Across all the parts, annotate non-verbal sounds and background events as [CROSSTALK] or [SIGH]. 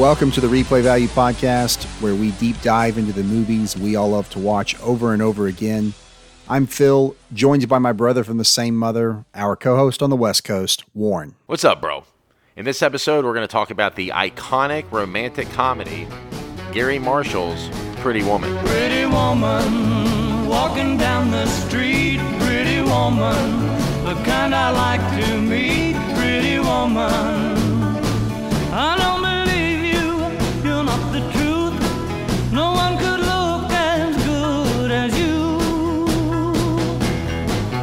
Welcome to the Replay Value Podcast, where we deep dive into the movies we all love to watch over and over again. I'm Phil, joined by my brother from the same mother, our co host on the West Coast, Warren. What's up, bro? In this episode, we're going to talk about the iconic romantic comedy, Garry Marshall's Pretty Woman. Pretty woman, walking down the street. Pretty woman, the kind I like to meet. Pretty woman,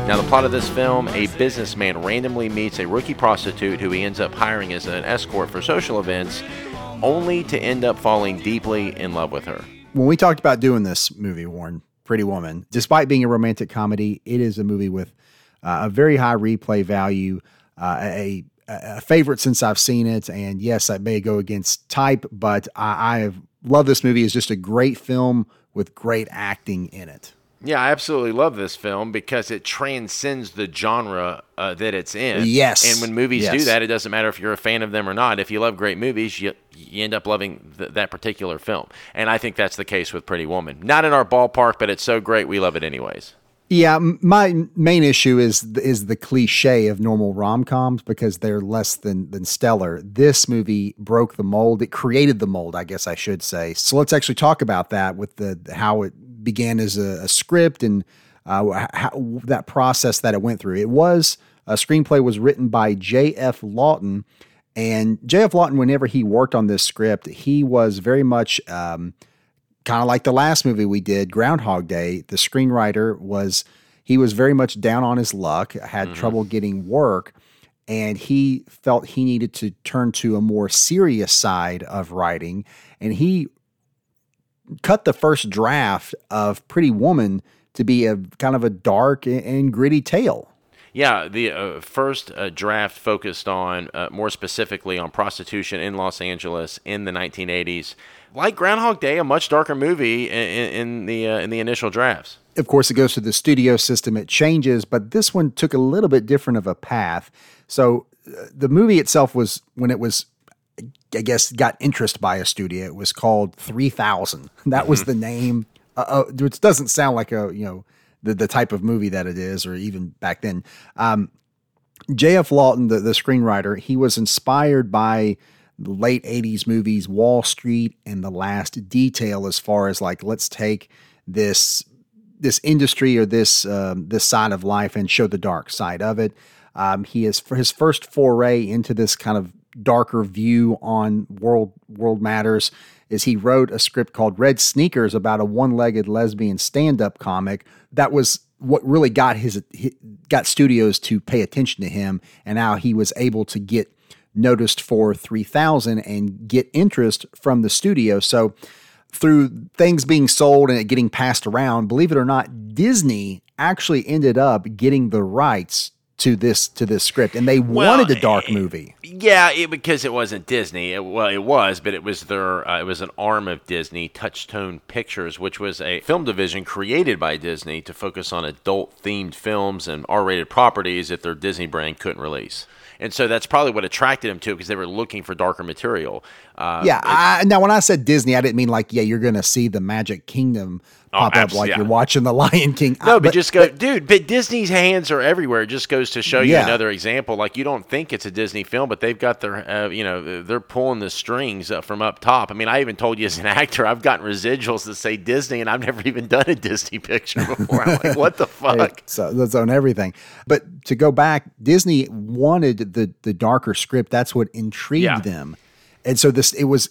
Now, the plot of this film a businessman randomly meets a rookie prostitute who he ends up hiring as an escort for social events, only to end up falling deeply in love with her. When we talked about doing this movie, Warren, Pretty Woman, despite being a romantic comedy, it is a movie with uh, a very high replay value, uh, a, a favorite since I've seen it. And yes, that may go against type, but I, I love this movie. It's just a great film with great acting in it. Yeah, I absolutely love this film because it transcends the genre uh, that it's in. Yes. And when movies do that, it doesn't matter if you're a fan of them or not. If you love great movies, you, you end up loving th- that particular film. And I think that's the case with Pretty Woman. Not in our ballpark, but it's so great, we love it anyways. Yeah, my main issue is is the cliche of normal rom coms because they're less than than stellar. This movie broke the mold. It created the mold, I guess I should say. So let's actually talk about that with the how it began as a, a script and uh, how, that process that it went through. It was a screenplay was written by J.F. Lawton, and J.F. Lawton, whenever he worked on this script, he was very much. Um, kind of like the last movie we did, Groundhog Day, the screenwriter was he was very much down on his luck, had trouble getting work, and he felt he needed to turn to a more serious side of writing, and he cut the first draft of Pretty Woman to be a kind of a dark and- gritty tale. Yeah, the uh, first uh, draft focused on uh, more specifically on prostitution in Los Angeles in the 1980s. Like Groundhog Day, a much darker movie in, in, in the uh, in the initial drafts. of course, it goes to the studio system, it changes, but this one took a little bit different of a path. So uh, the movie itself was, when it was, I guess, got interest by a studio, it was called 3000. [LAUGHS] That was the name, uh, uh, which doesn't sound like a, you know, the, the type of movie that it is, or even back then. Um, J.F. Lawton, the, the screenwriter, he was inspired by the late 80s movies, Wall Street and The Last Detail, as far as like, let's take this this industry or this um, this side of life and show the dark side of it. Um, he is for his first foray into this kind of darker view on world world matters is he wrote a script called Red Sneakers about a one-legged lesbian stand-up comic that was what really got his got studios to pay attention to him and how he was able to get noticed for 3000 and get interest from the studio. So through things being sold and it getting passed around, believe it or not, Disney actually ended up getting the rights to this to this script, and they wanted a dark movie. Yeah, it, because it wasn't Disney. It, well, it was, but it was their. Uh, it was an arm of Disney, Touchstone Pictures, which was a film division created by Disney to focus on adult-themed films and R-rated properties that their Disney brand couldn't release. And so that's probably what attracted them to it because they were looking for darker material. Uh, Yeah, I, now when I said Disney, I didn't mean like yeah, you're gonna see the Magic Kingdom pop up abs- like yeah. you're watching the Lion King. No, I- but, just go, dude. But Disney's hands are everywhere. It just goes to show you Yeah. another example. Like you don't think it's a Disney film, but they've got their, uh, you know, they're pulling the strings uh, from up top. I mean, I even told you as an [LAUGHS] actor, I've gotten residuals that say Disney, and I've never even done a Disney [LAUGHS] picture before. I'm like, what the [LAUGHS] fuck? So that's on everything. But to go back, Disney wanted the the darker script. That's what intrigued Yeah. them. And so this it was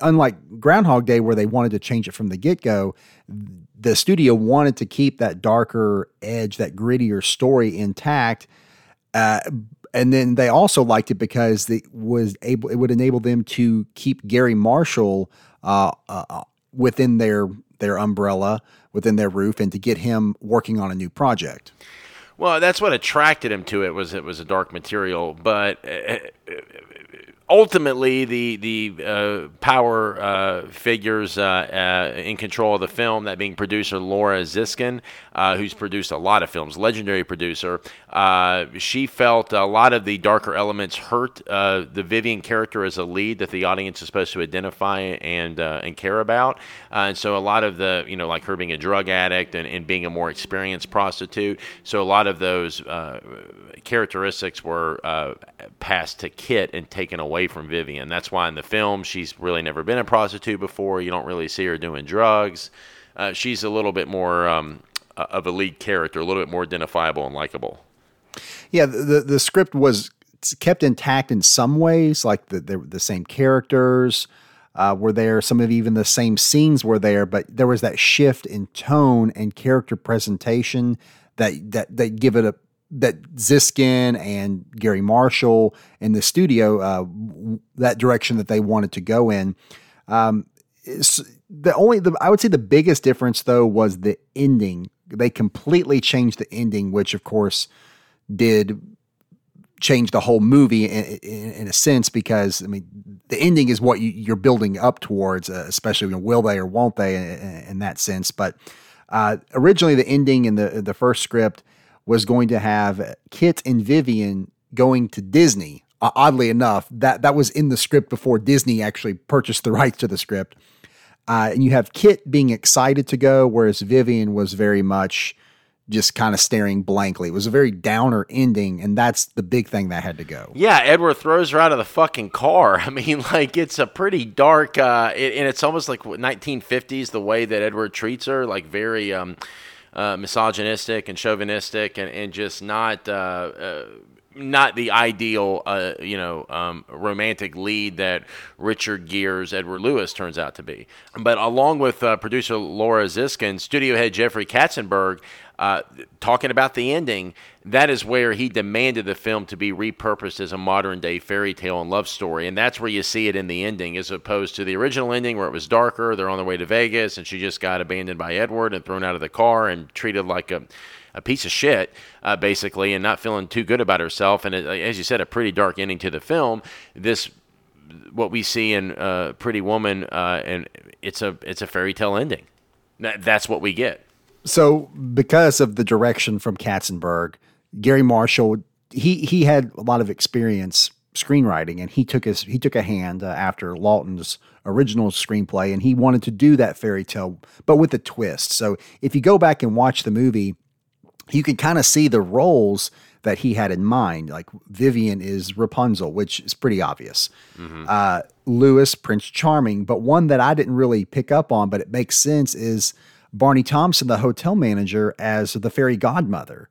unlike Groundhog Day where they wanted to change it from the get go. The studio wanted to keep that darker edge, that grittier story intact. Uh, and then they also liked it because it was able it would enable them to keep Garry Marshall uh, uh, within their their umbrella, within their roof, and to get him working on a new project. Well, that's what attracted him to it was it was a dark material, but uh, ultimately, the the uh, power uh, figures uh, uh, in control of the film, that being producer Laura Ziskin, uh, who's produced a lot of films, legendary producer, uh, she felt a lot of the darker elements hurt the Vivian character as a lead that the audience is supposed to identify and and care about, and so a lot of the you know like her being a drug addict and, and being a more experienced prostitute, so a lot of those characteristics were passed to Kit and taken away from Vivian. That's why in the film she's really never been a prostitute before. You don't really see her doing drugs. Uh, she's a little bit more um, of a lead character, a little bit more identifiable and likable. Yeah, the the script was kept intact in some ways, like the the, the same characters uh, were there. Some of even the same scenes were there, but there was that shift in tone and character presentation that that that give it a that Ziskin and Garry Marshall in the studio uh, that direction that they wanted to go in. Um, the only the I would say the biggest difference though was the ending. They completely changed the ending, which of course did change the whole movie in, in, in a sense because I mean the ending is what you, are building up towards, uh, especially you know, will they or won't they in, in that sense. But uh, originally, the ending in the the first script was going to have Kit and Vivian going to Disney. Uh, oddly enough, that that was in the script before Disney actually purchased the [LAUGHS] rights to the script. Uh, and you have Kit being excited to go, whereas Vivian was very much just kind of staring blankly. It was a very downer ending, and that's the big thing that had to go. Yeah, Edward throws her out of the fucking car. [LAUGHS] I mean, like it's a pretty dark, uh, it, and it's almost like 1950s the way that Edward treats her, like very. Um, uh, misogynistic and chauvinistic and, and just not uh, uh, not the ideal uh, you know um, romantic lead that Richard Gere's Edward Lewis turns out to be. But along with uh, producer Laura Ziskin, studio head Jeffrey Katzenberg uh, talking about the ending, that is where he demanded the film to be repurposed as a modern day fairy tale and love story. And that's where you see it in the ending, as opposed to the original ending where it was darker. They're on their way to Vegas and she just got abandoned by Edward and thrown out of the car and treated like a, a piece of shit, uh, basically, and not feeling too good about herself. And it, as you said, a pretty dark ending to the film. This what we see in uh, Pretty Woman, uh, and it's a it's a fairy tale ending. That, that's what we get. So, because of the direction from Katzenberg, Garry Marshall he he had a lot of experience screenwriting, and he took his he took a hand uh, after Lawton's original screenplay, and he wanted to do that fairy tale, but with a twist. So, if you go back and watch the movie, you can kind of see the roles that he had in mind. Like Vivian is Rapunzel, which is pretty obvious. Mm-hmm. Uh, Lewis, Prince Charming, but one that I didn't really pick up on, but it makes sense is Barney Thompson, the hotel manager, as the fairy godmother.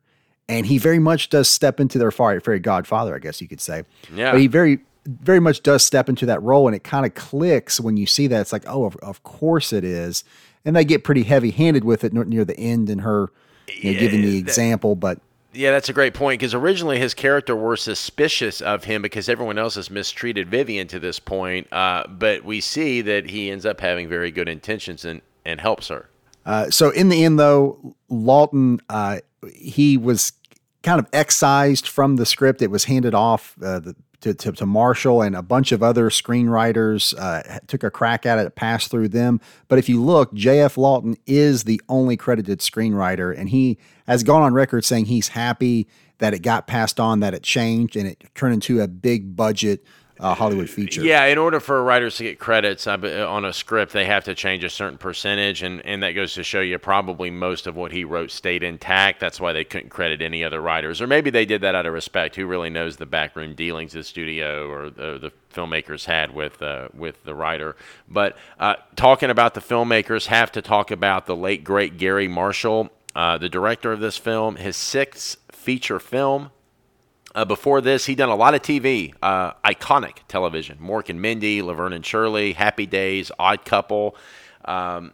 And he very much does step into their fairy godfather, I guess you could say. Yeah. But he very, very much does step into that role. And it kind of clicks when you see that. It's like, oh, of, of course it is. And they get pretty heavy handed with it near the end and her you know, giving the example. But yeah, that's a great point because originally his character were suspicious of him because everyone else has mistreated Vivian to this point. Uh, but we see that he ends up having very good intentions and, and helps her. Uh, so in the end, though, Lawton uh, he was kind of excised from the script. It was handed off uh, the, to, to, to, Marshall and a bunch of other screenwriters uh, took a crack at it, passed through them. But if you look, J.F. Lawton is the only credited screenwriter, and he has gone on record saying he's happy that it got passed on, that it changed, and it turned into a big budget uh, Hollywood feature. Yeah, in order for writers to get credits on a script, they have to change a certain percentage, and, and that goes to show you probably most of what he wrote stayed intact. That's why they couldn't credit any other writers, or maybe they did that out of respect. Who really knows the backroom dealings the studio or the, the filmmakers had with uh, with the writer? But uh, talking about the filmmakers, have to talk about the late great Garry Marshall, uh, the director of this film, his sixth feature film uh, before this, he'd done a lot of TV, uh, iconic television. Mork and Mindy, Laverne and Shirley, Happy Days, Odd Couple, um,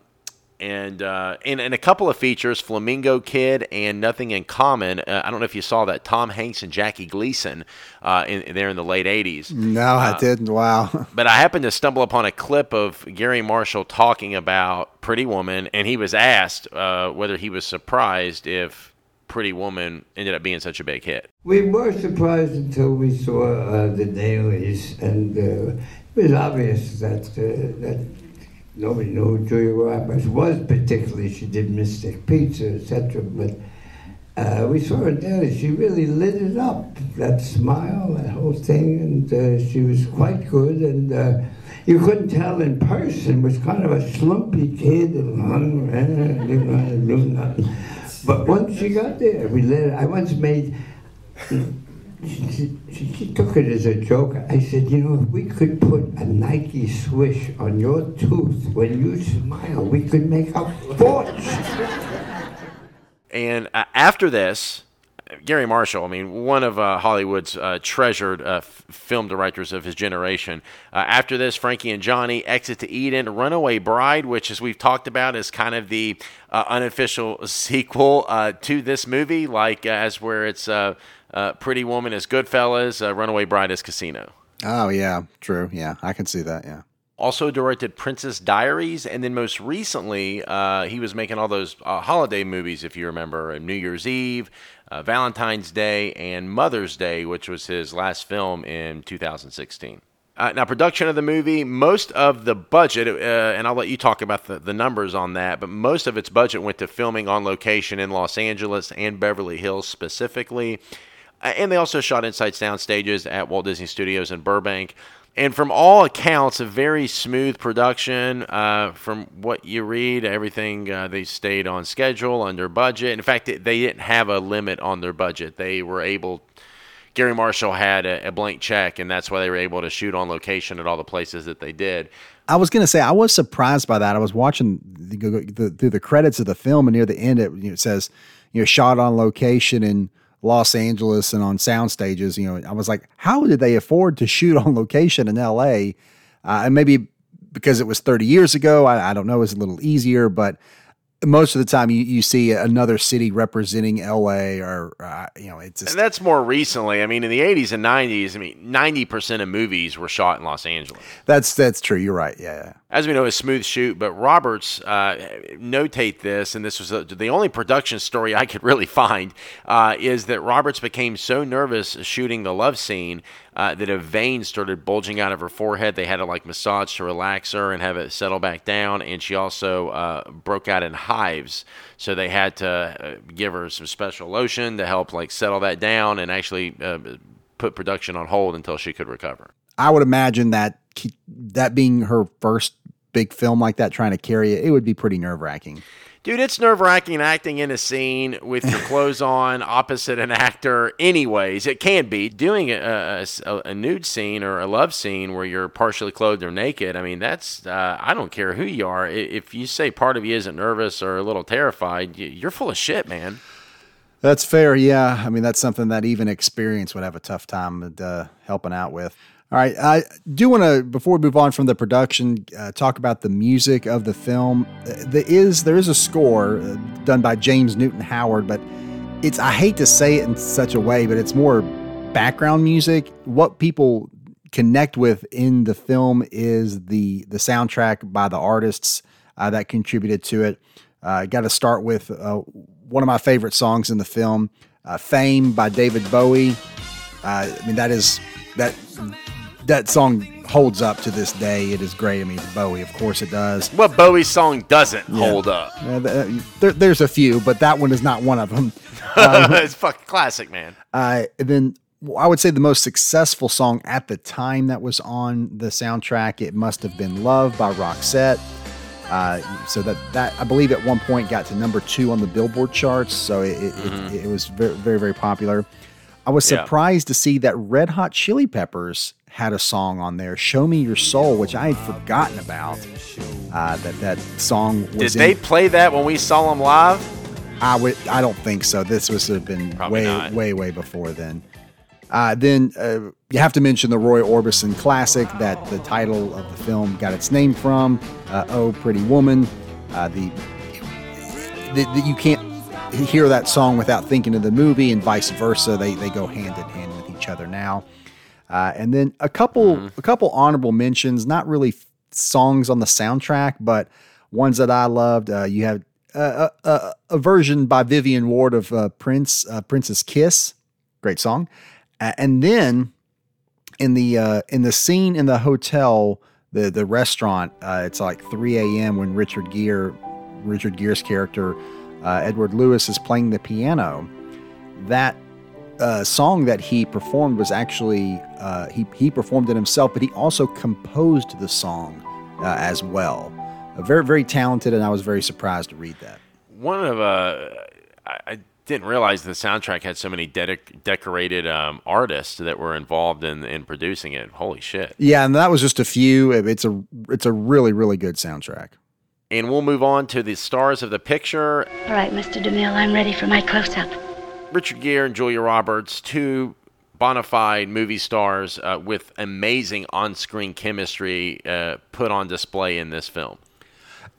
and, uh, and, and a couple of features, Flamingo Kid and Nothing in Common. Uh, I don't know if you saw that. Tom Hanks and Jackie Gleason uh, in, there in the late 80s. No, I uh, didn't. Wow. [LAUGHS] but I happened to stumble upon a clip of Garry Marshall talking about Pretty Woman, and he was asked whether he was surprised if Pretty Woman ended up being such a big hit. We were surprised until we saw uh, the dailies, and uh, it was obvious that uh, that nobody knew who Julia Roberts was. Particularly, she did Mystic Pizza, etc. But uh, we saw her daily. She really lit it up. That smile, that whole thing, and uh, she was quite good. And uh, you couldn't tell in person. Was kind of a slumpy kid and knew nothing. But once she got there, we let. I once made. She, she, she, took it as a joke. I said, you know, if we could put a Nike swish on your tooth when you smile, we could make a fortune. And uh, after this, Garry Marshall, I mean, one of uh, Hollywood's uh, treasured uh, f- film directors of his generation. Uh, after this, Frankie and Johnny, Exit to Eden, Runaway Bride, which, as we've talked about, is kind of the uh, unofficial [LAUGHS] sequel uh, to this movie, like as where it's Pretty Woman is Goodfellas, Runaway Bride is Casino. Oh, yeah, true. Yeah, I can see that. Yeah also directed Princess Diaries, and then most recently, uh, he was making all those uh, holiday movies, if you remember, New Year's Eve, uh, Valentine's Day, and Mother's Day, which was his last film in 2016. Uh, now, production of the movie, most of the budget, uh, and I'll let you talk about the, the numbers on that, but most of its budget went to filming on location in Los Angeles and Beverly Hills specifically. Uh, and they also shot inside sound stages at Walt Disney Studios in Burbank and from all accounts, a very smooth production. Uh, from what you read, everything uh, they stayed on schedule, under budget. In fact, they didn't have a limit on their budget. They were able. Garry Marshall had a, a blank check, and that's why they were able to shoot on location at all the places that they did. I was going to say I was surprised by that. I was watching the, the, through the credits of the film, and near the end, it, you know, says you know shot on location and Los Angeles and on sound stages. You know, I was like, how did they afford to shoot on location in L.A. Uh, and maybe because it was 30 years ago, I, I don't know, it was a little easier, but most of the time you, you see another city representing LA or uh, you know it's just, and that's more recently. I mean, in the 80s and 90s, I mean, 90% of movies were shot in Los Angeles. That's that's true. You're right. Yeah. As we know, a smooth shoot, but Roberts uh, notate this, and this was a, the only production story I could really find, uh, is that Roberts became so nervous shooting the love scene uh, that a vein started bulging out of her forehead. They had to like massage to relax her and have it settle back down. And she also uh, broke out in hives, so they had to uh, give her some special lotion to help like settle that down and actually uh, put production on hold until she could recover. I would imagine that that being her first big film like that, trying to carry it, it would be pretty nerve wracking. Dude, it's nerve wracking acting in a scene with your [LAUGHS] clothes on opposite an actor, anyways. It can be. Doing a, a, a, nude scene or a love scene where you're partially clothed or naked, I mean, that's, uh, I don't care who you are. If you say part of you isn't nervous or a little terrified, you're full of shit, man. That's fair. Yeah. I mean, that's something that even experience would have a tough time uh, helping out with. All right, I do want to before we move on from the production, uh, talk about the music of the film. Uh, there is there is a score uh, done by James Newton Howard, but it's I hate to say it in such a way, but it's more background music. What people connect with in the film is the the soundtrack by the artists uh, that contributed to it. Uh, Got to start with uh, one of my favorite songs in the film, "Fame" by David Bowie. I mean that is that that song holds up to this day. It is great. I mean, Bowie, of course, it does. What Bowie song doesn't yeah. hold up? Uh, there, there's a few, but that one is not one of them. [LAUGHS] Um, it's fucking classic, man. Uh, then I would say the most successful song at the time that was on the soundtrack. It must have been "Love" by Roxette. Uh, so that that I believe at one point got to number two on the Billboard charts. So it, it, mm-hmm. it, it was very very very popular. I was surprised yeah. to see that Red Hot Chili Peppers had a song on there, "Show Me Your Soul," which I had forgotten about. Uh, that that song was. Did they play that when we saw them live? I would. I don't think so. This was have been Probably way, not. way, way before then. Uh, then uh, you have to mention the Roy Orbison classic that the title of the film got its name from. Uh, oh, Pretty Woman. Uh, the, the, the, you can't hear that song without thinking of the movie, and vice versa. They they go hand in hand with each other now. Uh, and then a couple mm-hmm. a couple honorable mentions, not really f- songs on the soundtrack, but ones that I loved. Uh, you have uh, uh, a version by Vivian Ward of uh, Prince uh, Prince's Kiss, great song, uh, and then in the uh, in the scene in the hotel, the the restaurant, uh, it's like 3 a.m. when Richard Gere, Richard Gere's character, uh, Edward Lewis, is playing the piano. That uh, song that he performed was actually uh, he he performed it himself, but he also composed the song uh, as well. Uh, very very talented, and I was very surprised to read that. One of uh, I, I didn't realize the soundtrack had so many dedic- decorated um, artists that were involved in in producing it. Holy shit! Yeah, and that was just a few. It's a it's a really really good soundtrack. And we'll move on to the stars of the picture. All right, Mr. DeMille, I'm ready for my close up. Richard Gere and Julia Roberts, two bona fide movie stars uh, with amazing on screen chemistry uh, put on display in this film.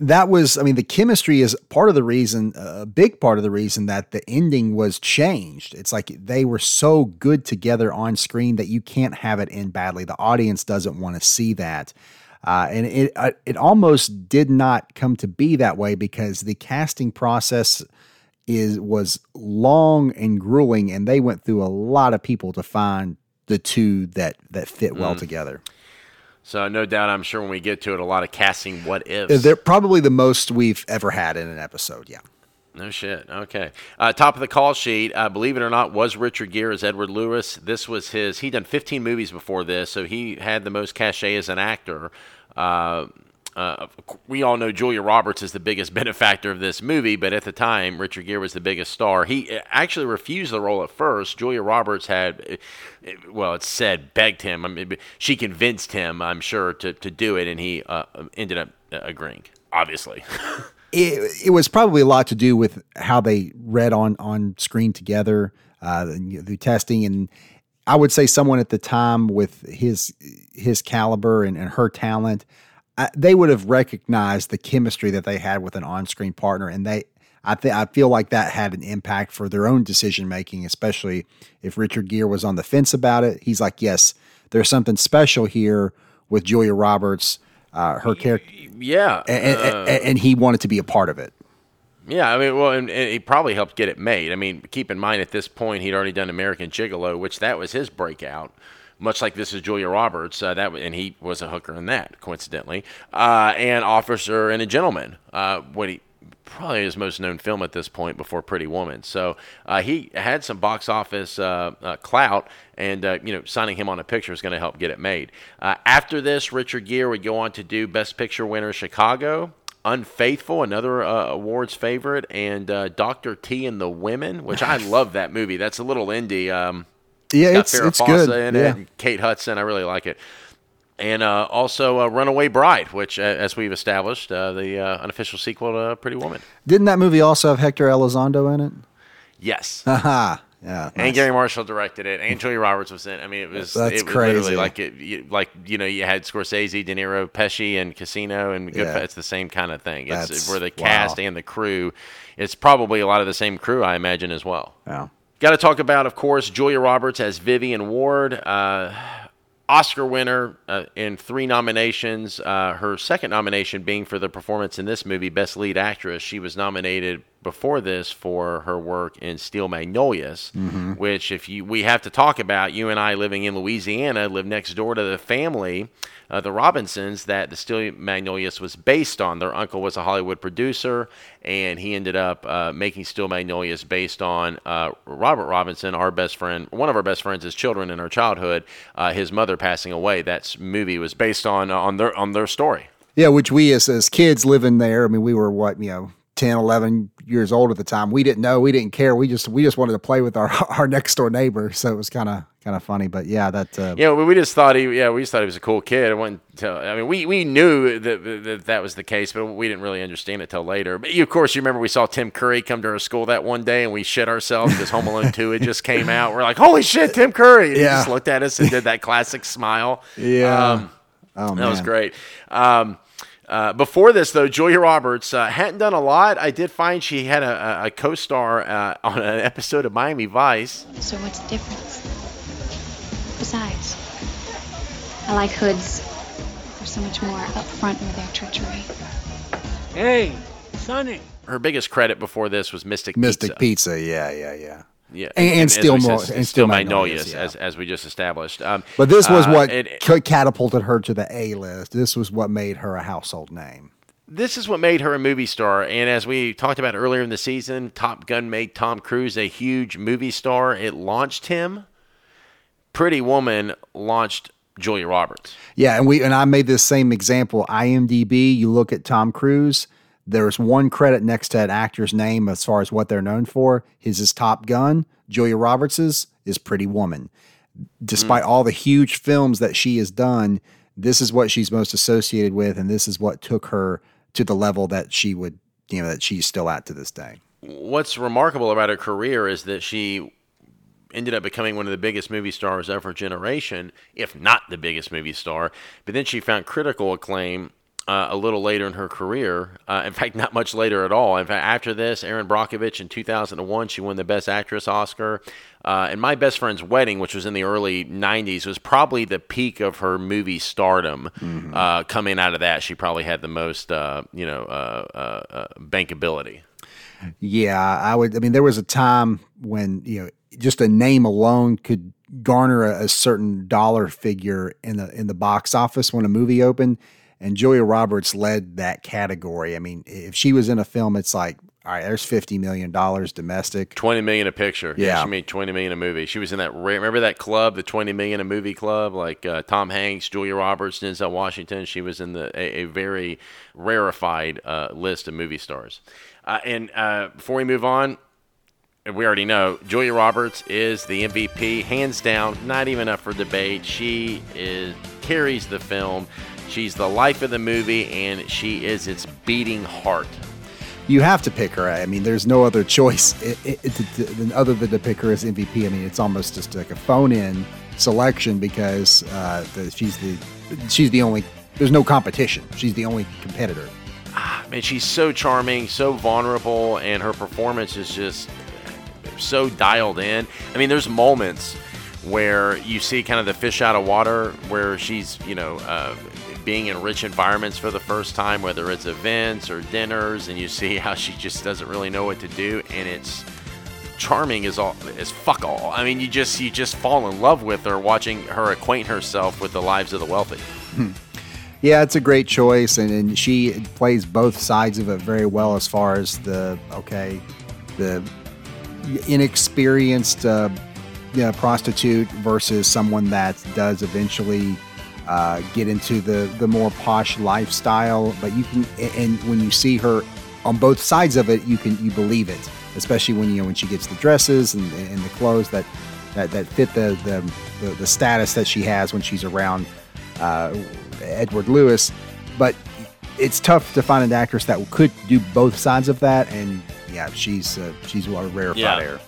That was, I mean, the chemistry is part of the reason, a big part of the reason that the ending was changed. It's like they were so good together on screen that you can't have it end badly. The audience doesn't want to see that. Uh, and it uh, it almost did not come to be that way because the casting process is was long and grueling, and they went through a lot of people to find the two that that fit well together. So no doubt, I'm sure when we get to it, a lot of casting what ifs. They're probably the most we've ever had in an episode. Yeah. No shit. Okay. Uh, top of the call sheet, uh, believe it or not, was Richard Gere as Edward Lewis. This was his. He'd done 15 movies before this, so he had the most cachet as an actor. Uh, uh, we all know Julia Roberts is the biggest [LAUGHS] benefactor of this movie, but at the time, Richard Gere was the biggest star. He uh, actually refused the role at first. Julia Roberts had, uh, well, it's said, begged him. I mean, she convinced him, I'm sure, to, to do it, and he uh, ended up uh, agreeing, obviously. [LAUGHS] it, it was probably a lot to do with how they read on on screen together, uh, the, the testing, and I would say someone at the time with his his caliber and, and her talent, uh, they would have recognized the chemistry that they had with an on screen partner, and they. I think I feel like that had an impact for their own decision making, especially if Richard Gere was on the fence about it. He's like, "Yes, there's something special here with Julia Roberts, uh, her character." yeah. and, uh, and, and he wanted to be a part of it. Yeah, I mean, well, and, and he probably helped get it made. I mean, keep in mind at this point he'd already done American Gigolo, which that was his breakout. Much like this is Julia Roberts, uh, that and he was a hooker in that, coincidentally, uh, and Officer and a Gentleman. Uh, what he probably his most known film at this point before Pretty Woman. So uh, he had some box office uh, uh, clout, and uh, you know, signing him on a picture is going to help get it made. Uh, after this, Richard Gere would go on to do Best Picture winner Chicago. Unfaithful, another uh, awards favorite, and uh, Doctor T and the Women, which I love that movie. That's a little indie. Um, Yeah, got it's Farrah it's good. in Yeah. it, and Kate Hudson. I really like it. And uh, also uh, Runaway Bride, which, uh, as we've established, uh, the uh, unofficial sequel to Pretty Woman. Didn't that movie also have Hector Elizondo in it? Yes. Haha. [LAUGHS] Yeah. And nice. Garry Marshall directed it, and Julia Roberts was in. it. I mean, it was That's it was crazy. literally like it, you, like you know, you had Scorsese, De Niro, Pesci, and Casino, and. Yeah. It's the same kind of thing. It's That's- where the wow. cast and the crew. It's probably a lot of the same crew, I imagine, as well. Yeah. Got to talk about, of course, Julia Roberts as Vivian Ward, uh, Oscar winner uh, in three nominations. Uh, her second nomination being for the performance in this movie, Best Lead Actress. She was nominated before this for her work in Steel Magnolias, which, if you we have to talk about, you and I living in Louisiana live next door to the family, uh, the Robinsons, that the Steel Magnolias was based on. Their uncle was a Hollywood producer, and he ended up uh, making Steel Magnolias based on uh, Robert Robinson, our best friend, one of our best friends as children in our childhood. Uh, his mother passing away. That movie was based on on their on their story. Yeah, which we as as kids living there, I mean, we were what, you know, 10, 11 years old at the time. We didn't know, we didn't care. We just we just wanted to play with our [LAUGHS] our next door neighbor, so it was kind of kind of funny, but yeah, that uh, Yeah, we we just thought he. Yeah, we just thought he was a cool kid. I wasn't tell. I mean, we, we knew that, that that was the case, but we didn't really understand it till later. But you, of course, you remember we saw Tim Curry come to our school that one day, and we shit ourselves because Home Alone Two had just came out. We're like, "Holy shit, Tim Curry!" And he Yeah. just looked at us and did that classic smile. Yeah. Um, oh that was great. Um, uh, before this, though, Julia Roberts uh, hadn't done a lot. I did find she had a, a, a co-star uh, on an episode of Miami Vice. So what's the difference? I like hoods. They're so much more upfront with their treachery. Hey, Sonny. her biggest credit before this was Mystic Mystic Pizza. Pizza. Yeah, yeah, yeah. Yeah, And- and as Steel we Mo- said, and Steel Steel Magnolias, Magnolias, yeah. as, as we just established. Um, But this was uh, what it- catapulted her to the A list. This was what made her a household name. this is what made her a movie star. And as we talked about earlier in the season, Top Gun made Tom Cruise a huge movie star. It launched him. Pretty Woman launched Julia Roberts. Yeah, and we and I made this same example. IMDb, you look at Tom Cruise, there's one credit next to that actor's name as far as what they're known for. His is Top Gun. Julia Roberts's is Pretty Woman. Despite mm. all the huge films that she has done, this is what she's most associated with, and this is what took her to the level that she would, you know, that she's still at to this day. What's remarkable about her career is that she ended up becoming one of the biggest movie stars of her generation, if not the biggest movie star. But then she found critical acclaim uh, a little later in her career. Uh, in [LAUGHS] fact, not much later at all. In fact, after this, Erin Brockovich in 2001, she won the Best Actress Oscar. Uh, and My Best Friend's Wedding, which was in the early 90s, was probably the peak of her movie stardom. Uh, coming out of that, she probably had the most, uh, you know, uh, bankability. Yeah, I would. I mean, there was a time when you know just a name alone could garner a, a certain dollar figure in the in the box office when a movie opened, and Julia Roberts led that category. I mean, if she was in a film, it's like, all right, there's fifty million dollars domestic. Twenty million a picture. Yeah. she made twenty million a movie. She was in that. Remember that club, the twenty million a movie club, like uh, Tom Hanks, Julia Roberts, Denzel Washington. She was in the a, a very rarefied uh, list of movie stars. Uh, and uh, before we move on, we already know Julia Roberts is the MVP, hands down. Not even up for debate. She is carries the film. She's the life of the movie, and she is its beating heart. You have to pick her. I mean, there's no other choice it, it, it, other than to pick her as MVP. I mean, it's almost just like a phone-in selection because uh, the, she's the she's the only. There's no competition. She's the only competitor. I mean, she's so charming, so vulnerable, and her performance is just so dialed in. I mean, there's moments where you see kind of the fish out of water, where she's, you know, uh, being in rich environments for the first time, whether it's events or dinners, and you see how she just doesn't really know what to do, and it's charming as all as fuck all. I mean, you just you just fall in love with her watching her acquaint herself with the lives of the wealthy. Yeah, it's a great choice, and, and she plays both sides of it very well as far as the okay, the inexperienced uh, you know, prostitute versus someone that does eventually uh, get into the the more posh lifestyle. But you can, and when you see her on both sides of it, you can you believe it, especially when you know when she gets the dresses and, and the clothes that that, that fit the, the the the status that she has when she's around uh, Edward Lewis. But it's tough to find an actress that could do both sides of that, and yeah, she's uh, she's a rarefied Yeah. air.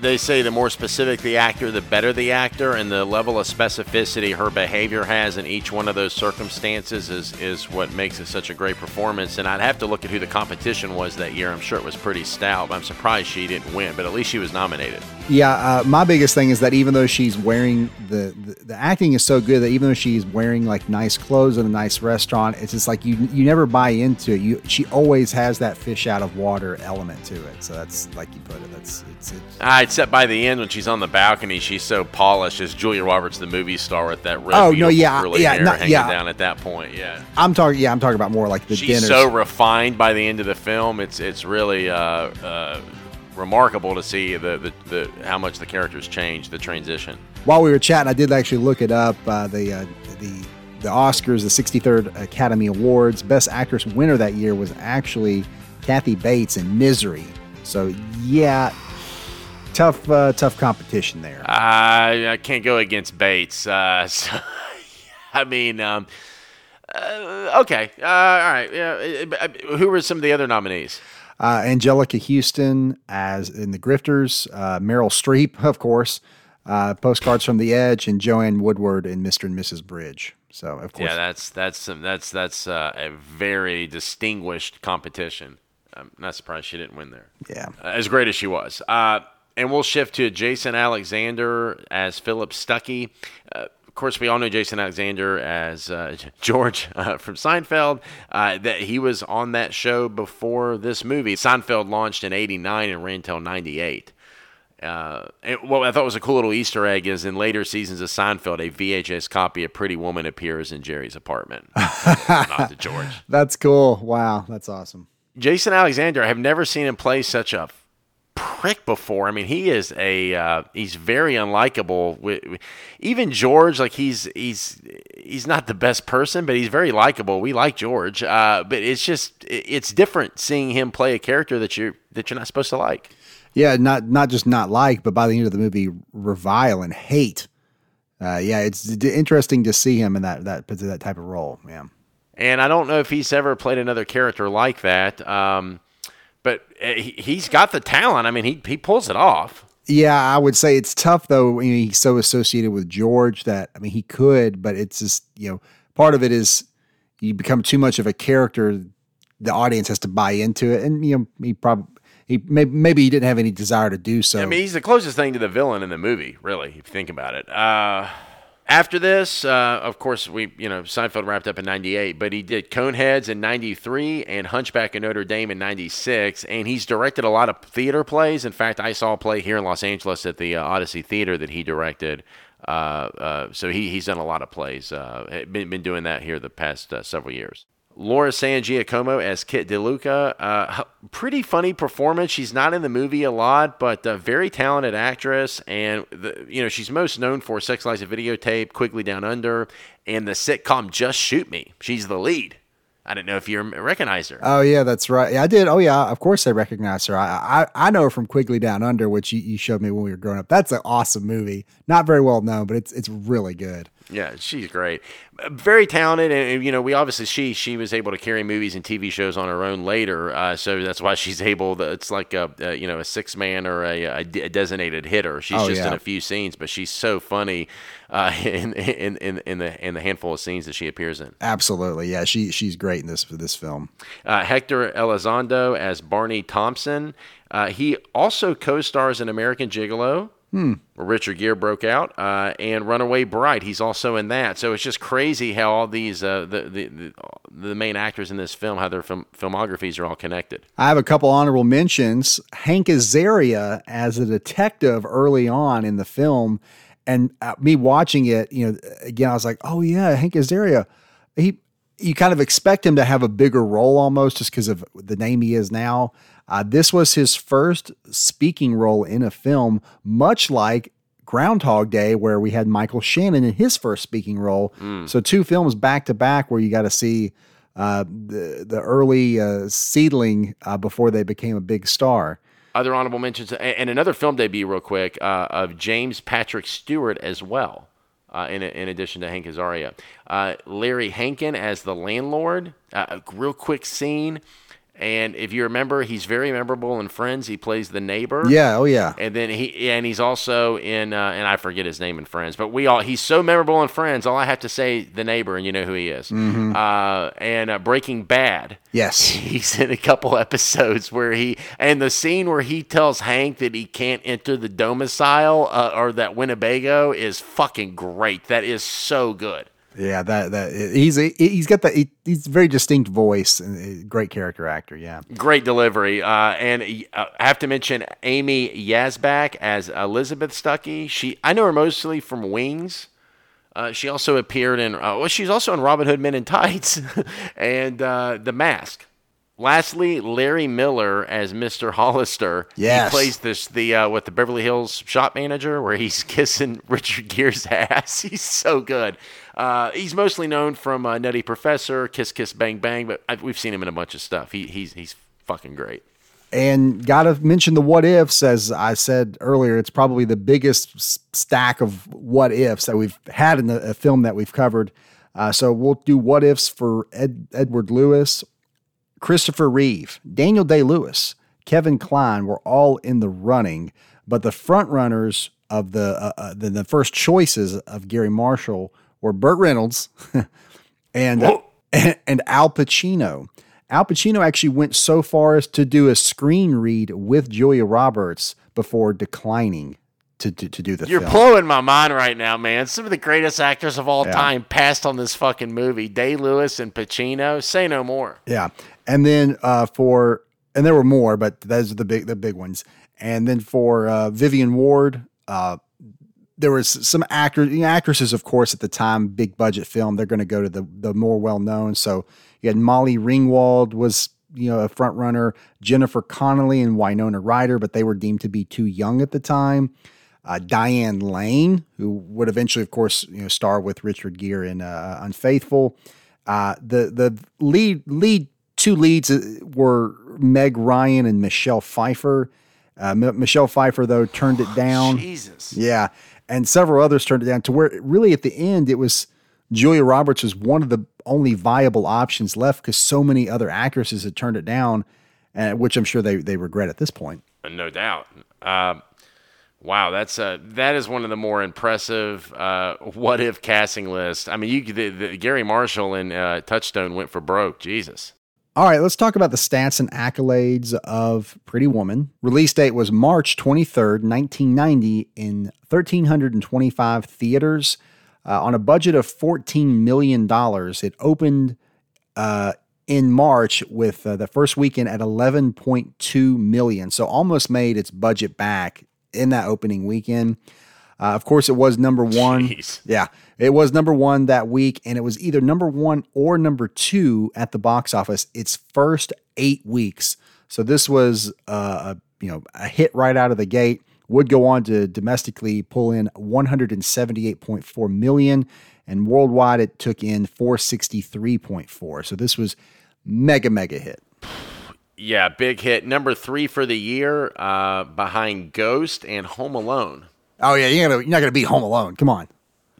They say the more specific the actor, the better the actor, and the level of specificity her behavior has in each one of those circumstances is, is what makes it such a great performance. And I'd have to look at who the competition was that year. I'm sure it was pretty stout. I'm surprised she didn't win, but at least she was nominated. Yeah, uh, my biggest thing is that even though she's wearing the, the the acting is so good that even though she's wearing like nice clothes in a nice restaurant, it's just like you you never buy into it. You she always has that fish out of water element to it. So that's like you put it. That's it's, it's Ah, except by the end when she's on the balcony, she's so polished as Julia Roberts, the movie star, with that red, Oh, no, yeah, yeah, hair not- hanging yeah. down at that point. Yeah. I'm talking. Yeah, I'm talking about more like the she's dinners. so refined by the end of the film. It's it's really uh, uh, remarkable to see the, the, the how much the characters changed, the transition. While we were chatting, I did actually look it up. Uh, the uh, the the Oscars, the 63rd Academy Awards, Best Actress winner that year was actually Kathy Bates in Misery. So yeah, tough uh, tough competition there. I I can't go against Bates. Uh, [LAUGHS] so, I mean, um, uh, okay, uh, all right. Yeah, who were some of the other nominees? Uh, Anjelica Huston as in The Grifters, uh, Meryl Streep, of course, uh, Postcards from the Edge, and Joanne Woodward in Mr. and Mrs. Bridge. So of course, Yeah, that's that's some, that's that's uh, a very distinguished competition. I'm not surprised she didn't win there. yeah. as great as she was. Uh, and we'll shift to Jason Alexander as Philip Stuckey. Uh, course, we all know Jason Alexander as uh, [LAUGHS] George uh, from Seinfeld. Uh, that he was on that show before this movie. Seinfeld launched in '89 and ran till '98. Uh, and what I thought was a cool little Easter egg is in later seasons of Seinfeld, a VHS copy of Pretty Woman appears in Jerry's apartment. [LAUGHS] not to George. That's cool. Wow, that's awesome. Jason Alexander, I have never seen him play such a prick before. I mean, he is a uh, he's very unlikable. Even George, like he's he's he's not the best person, but he's very likable. We like George, uh, but it's just it's different seeing him play a character that you that you're not supposed to like. Yeah, not not just not like, but by the end of the movie, revile and hate. Uh, yeah, it's d- interesting to see him in that that that type of role. Yeah, and I don't know if he's ever played another character like that. Um, but uh, he's got the talent. I mean, he he pulls it off. Yeah, I would say it's tough though. He's so associated with George that I mean he could, but it's just you know part of it is you become too much of a character. The audience has to buy into it, and you know he probably he maybe, maybe he didn't have any desire to do so. I mean, he's the closest thing to the villain in the movie, really, if you think about it. Uh, after this, uh, of course, we you know Seinfeld wrapped up in '98, but he did Coneheads in '93 and Hunchback of Notre Dame in '96, and he's directed a lot of theater plays. In fact, I saw a play here in Los Angeles at the uh, Odyssey Theater that he directed. Uh, uh so he, he's done a lot of plays. Uh, been been doing that here the past uh, several years. Laura San Giacomo as Kit DeLuca. Uh, pretty funny performance. She's not in the movie a lot, but a very talented actress. And, the, you know, she's most known for Sex Lies of Videotape, Quigley Down Under, and the sitcom Just Shoot Me. She's the lead. I don't know if you recognize her. Oh yeah, that's right. Yeah, I did. Oh yeah, of course I recognize her. I I, I know her from Quigley Down Under, which you, you showed me when we were growing up. That's an awesome movie. Not very well known, but it's it's really good. Yeah, she's great. Very talented, and you know, we obviously she she was able to carry movies and TV shows on her own later, uh, so that's why she's able. To, it's like a, a you know a six man or a, a, designated hitter. She's oh, just yeah. in a few scenes, but she's so funny uh, [LAUGHS] in, in in in the in the handful of scenes that she appears in. Absolutely, yeah, she she's great in this this film. Uh, Hector Elizondo as Barney Thompson. Uh, he also co-stars in American Gigolo. Hmm. Richard Gere broke out, uh, and Runaway Bride. He's also in that. So it's just crazy how all these uh, the, the, the the main actors in this film, how their film, filmographies are all connected. I have a couple honorable mentions. Hank Azaria as a detective early on in the film, and uh, me watching it, you know, again, I was like, oh yeah, Hank Azaria. He you kind of expect him to have a bigger role almost just because of the name he is now. Uh, this was his first speaking role in a film, much like Groundhog Day, where we had Michael Shannon in his first speaking role. Mm. So two films back to back where you got to see uh, the the early uh, seedling uh, before they became a big star. Other honorable mentions and another film debut, real quick, uh, of James Patrick Stewart as well. Uh, in, in addition to Hank Azaria, Larry Hankin as the landlord. a real quick scene and if you remember, he's very memorable in Friends. He plays the neighbor. Yeah, oh yeah. And then he and he's also in uh, and I forget his name in Friends, but we all he's so memorable in Friends. All I have to say the neighbor, and you know who he is. Mm-hmm. Uh, and uh, Breaking Bad. Yes, [LAUGHS] he's in a couple episodes where he and the scene where he tells Hank that he can't enter the domicile uh, or that Winnebago is fucking great. That is so good. Yeah, that that he's he's got the he's very distinct voice and great character actor. Yeah, great delivery. Uh, and uh, I have to mention Amy Yasbeck as Elizabeth Stuckey. She I know her mostly from Wings. Uh, she also appeared in uh, well, she's also in Robin Hood Men in Tights [LAUGHS] and uh, The Mask. Lastly, Larry Miller as Mr. Hollister. Yes. He plays this the uh, with the Beverly Hills shop manager where he's [LAUGHS] kissing Richard Gere's ass. [LAUGHS] He's so good. Uh, he's mostly known from uh, Nutty Professor, Kiss Kiss Bang Bang, but I've, we've seen him in a bunch of stuff. He, he's he's fucking great. And got to mention the what ifs, as I said earlier. It's probably the biggest stack of what ifs that we've had in the film that we've covered. Uh, so we'll do what ifs for Ed, Edward Lewis, Christopher Reeve, Daniel Day Lewis, Kevin Kline were all in the running, but the front runners of the, uh, uh, the, the first choices of Garry Marshall were Burt Reynolds [LAUGHS] and, uh, [LAUGHS] and, and Al Pacino. Al Pacino actually went so far as to do a screen read with Julia Roberts before declining to to, to do the You're film. blowing my mind right now, man. Some of the greatest actors of all Yeah. time passed on this fucking movie. Day Lewis and Pacino. Say no more. Yeah, and then uh, for and there were more, but those are the big the big ones. And then for uh, Vivian Ward, uh, there was some actors, you know, actresses, of course, at the time, big budget film. They're going to go to the the more well known. So you had Molly Ringwald was you know a front runner, Jennifer Connelly and Winona Ryder, but they were deemed to be too young at the time. Uh, Diane Lane, who would eventually, of course, you know, star with Richard Gere in uh, Unfaithful. Uh, the the lead lead two leads uh, were Meg Ryan and Michelle Pfeiffer. Uh, M- Michelle Pfeiffer though turned it down. Jesus. Yeah, and several others turned it down to where really at the end it was Julia Roberts was one of the only viable options left because so many other actresses had turned it down, uh, which I'm sure they they regret at this point. No doubt. Uh, wow, that's uh, that is one of the more impressive uh, what if casting lists. I mean, you the, the, Garry Marshall and uh, Touchstone went for broke. Jesus. All right, let's talk about the stats and accolades of Pretty Woman. Release date was March 23rd, 1990, in 1,325 theaters. Uh, on a budget of $14 million, it opened uh, in March with uh, the first weekend at 11.2 million. So almost made its budget back in that opening weekend. Uh, of course, it was number one. Jeez. Yeah, it was number one that week, and it was either number one or number two at the box office its first eight weeks. So this was uh, a you know a hit right out of the gate. Would go on to domestically pull in 178.4 million, and worldwide it took in 463.4. So this was mega mega hit. Yeah, big hit. Number three for the year, uh, behind Ghost and Home Alone. Oh yeah, you're, gonna, you're not gonna beat Home Alone. Come on.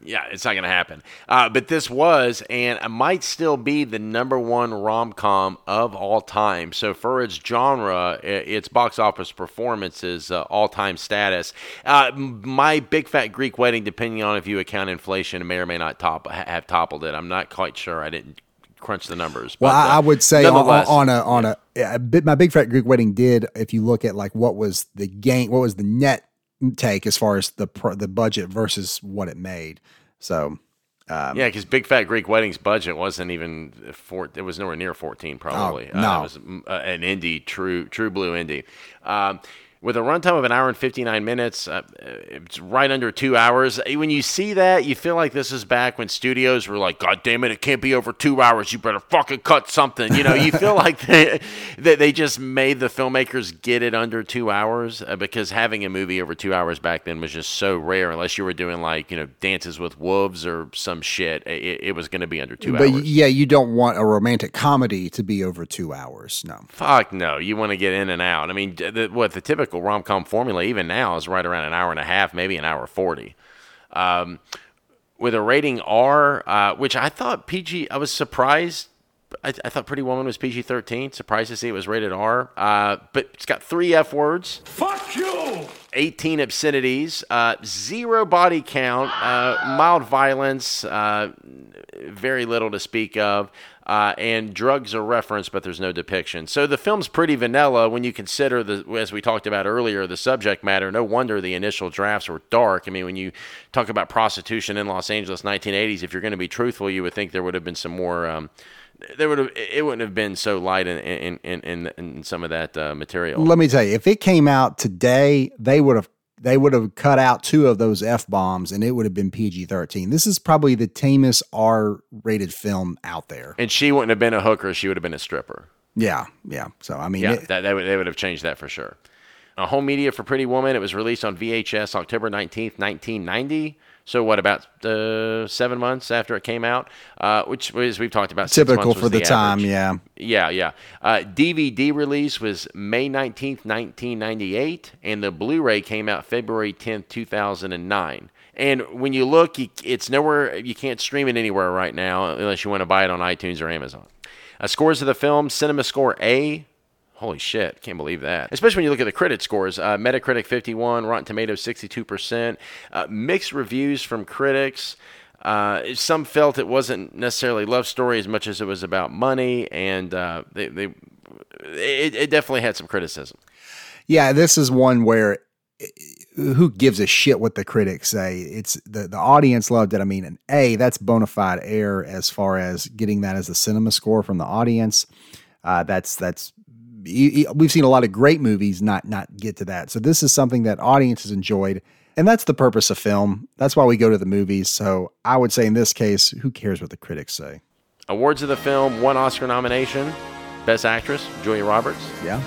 Yeah, it's not going to happen. Uh, but this was and it might still be the number one rom com of all time. So for its genre, its box office performance is uh, all time status. Uh, my Big Fat Greek Wedding, depending on if you account inflation, may or may not top have toppled it. I'm not quite sure. I didn't crunch the numbers. Well, but, I, uh, would say on, on a on a, a bit, my big fat Greek wedding did. If you look at like what was the gain, what was the net take as far as the the budget versus what it made. So Yeah, because Big Fat Greek Wedding's budget wasn't even four. It was nowhere near fourteen, probably. Oh, no. uh, it was mm, uh, an indie, true, true blue indie. Um, with a runtime of an hour and fifty nine minutes, uh, it's right under two hours. When you see that, you feel like this is back when studios were like, "God damn it, it can't be over two hours. You better fucking cut something." You know, you feel [LAUGHS] like they, they just made the filmmakers get it under two hours uh, because having a movie over two hours back then was just so rare. Unless you were doing like you know Dances with Wolves or some shit, it, it was going to be under two but hours. yeah, you don't want a romantic comedy to be over two hours. No. Fuck no, you want to get in and out. I mean, the, what the typical rom com formula even now is right around an hour and a half, maybe an hour forty. Um, with a rating R, uh, which I thought PG, I was surprised. I, I thought Pretty Woman was PG thirteen. Surprised to see it was rated R. Uh, but it's got three F words. Fuck you! 18 obscenities, uh, zero body count, uh, mild violence, uh, very little to speak of, uh, and drugs are referenced, but there's no depiction. So the film's pretty vanilla when you consider the, as we talked about earlier, the subject matter. No wonder the initial drafts were dark. I mean, when you talk about prostitution in Los Angeles, 1980s, if you're going to be truthful, you would think there would have been some more. Um, there would have it wouldn't have been so light in in in, in, in some of that uh, material. Let me tell you, if it came out today, they would have they would have cut out two of those f bombs, and it would have been PG thirteen. This is probably the tamest R rated film out there. and she wouldn't have been a hooker; she would have been a stripper. Yeah, yeah. So I mean, Yeah, it- that, they, would, they would have changed that for sure. Uh, home media for Pretty Woman. It was released on VHS October 19th, 1990. So, what, about uh, seven months after it came out? Uh, which was, we've talked about, typical for was the, time. Yeah. Yeah, yeah. Uh, DVD release was May 19th, 1998, and the Blu ray came out February 10th, 2009. And when you look, it's nowhere, you can't stream it anywhere right now unless you want to buy it on iTunes or Amazon. Uh, scores of the film Cinema Score A. Holy shit, can't believe that. Especially when you look at the credit scores. Uh, Metacritic 51, Rotten Tomatoes 62%. Uh, mixed reviews from critics. Uh, some felt it wasn't necessarily love story as much as it was about money, and uh, they, they it, it definitely had some criticism. Yeah, this is one where who gives a shit what the critics say? It's the the audience loved it. I mean, and a that's bona fide air as far as getting that as a cinema score from the audience. Uh, that's that's we've seen a lot of great movies not not get to that. So this is something that audiences enjoyed, and that's the purpose of film. That's why we go to the movies. So I would say in this case, who cares what the critics say? Awards of the film: one Oscar nomination, Best Actress, Julia Roberts. Yeah.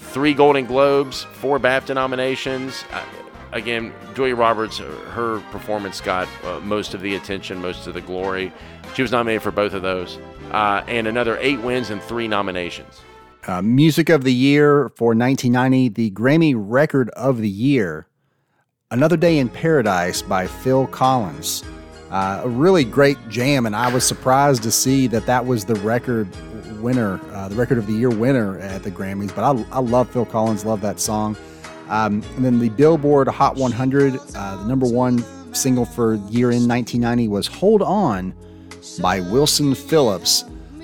Three Golden Globes, four BAFTA nominations. Uh, again, Julia Roberts, uh, her performance got uh, most of the attention, most of the glory. She was nominated for both of those, uh, and another eight wins and three nominations. Uh, music of the Year for 1990, the Grammy Record of the Year, Another Day in Paradise by Phil Collins. Uh, a really great jam, and I was surprised to see that that was the record winner, uh, the Record of the Year winner at the Grammys. But I, I love Phil Collins, love that song. Um, and then the Billboard Hot 100, uh, the number one single for year in 1990 was Hold On by Wilson Phillips.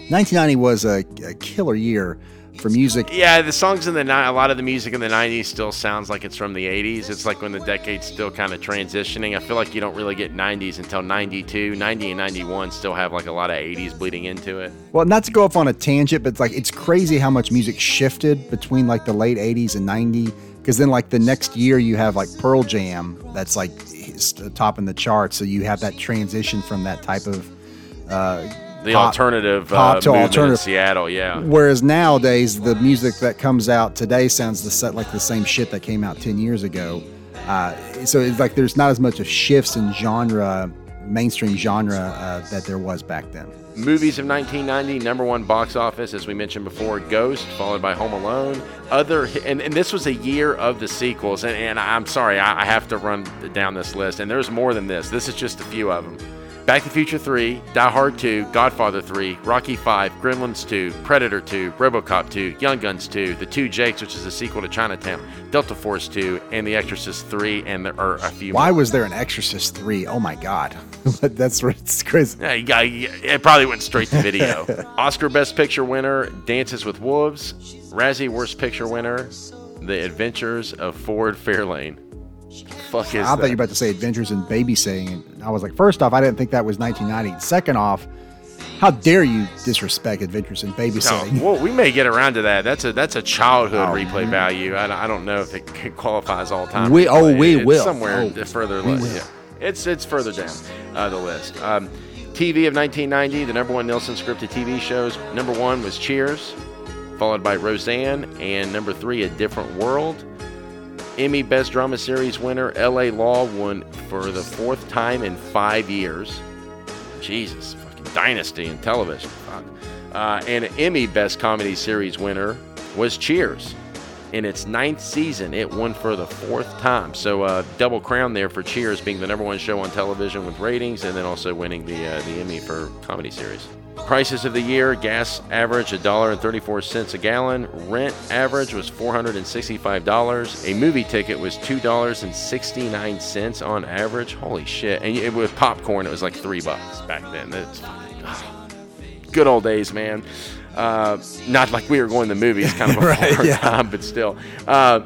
1990 was a, a killer year for music. Yeah, the songs in the a lot of the music in the 90s still sounds like it's from the 80s. It's like when the decade's still kind of transitioning. I feel like you don't really get 90s until 92. 90 and 91 still have like a lot of 80s bleeding into it. Well, not to go off on a tangent, but it's like it's crazy how much music shifted between like the late 80s and 90 because then like the next year you have like Pearl Jam that's like top in the charts. So you have that transition from that type of uh, the pop, alternative pop uh, to alternative Seattle, yeah. Whereas nowadays the music that comes out today sounds the set like the same shit that came out ten years ago. Uh, so it's like there's not as much of shifts in genre, mainstream genre uh, that there was back then. Movies of 1990, number one box office, as we mentioned before, Ghost, followed by Home Alone. Other, and, and this was a year of the sequels. And, and I'm sorry, I, I have to run down this list. And there's more than this. This is just a few of them. Back to the Future 3, Die Hard 2, Godfather 3, Rocky 5, Gremlins 2, Predator 2, Robocop 2, Young Guns 2, The Two Jakes, which is a sequel to Chinatown, Delta Force 2, and The Exorcist 3, and there are a few Why more. was there an Exorcist 3? Oh my God. [LAUGHS] That's it's crazy. Yeah, you got, it probably went straight to video. [LAUGHS] Oscar Best Picture winner, Dances with Wolves. Razzie Worst Picture winner, The Adventures of Ford Fairlane fuck is I thought you were about to say Adventures in Babysitting. And I was like, first off, I didn't think that was 1990. Second off, how dare you disrespect Adventures in Babysitting? No, well, we may get around to that. That's a that's a childhood oh, replay man. value. I, I don't know if it [LAUGHS] qualifies all time. We oh we it's will somewhere oh, further. list. Yeah. It's it's further down uh, the list. Um, TV of 1990, the number one Nielsen scripted TV shows. Number one was Cheers, followed by Roseanne, and number three, A Different World. Emmy Best Drama Series winner LA Law won for the fourth time in five years. Jesus, fucking dynasty in television. Uh, and an Emmy Best Comedy Series winner was Cheers. In its ninth season, it won for the fourth time. So, uh, double crown there for Cheers being the number one show on television with ratings, and then also winning the uh, the Emmy for comedy series. Prices of the year gas average $1.34 a gallon. Rent average was $465. A movie ticket was $2.69 on average. Holy shit. And it, with popcorn, it was like three bucks back then. That's oh, [SIGHS] good old days, man. Uh, not like we were going to the movies, kind of a [LAUGHS] right, yeah. time, but still. Uh,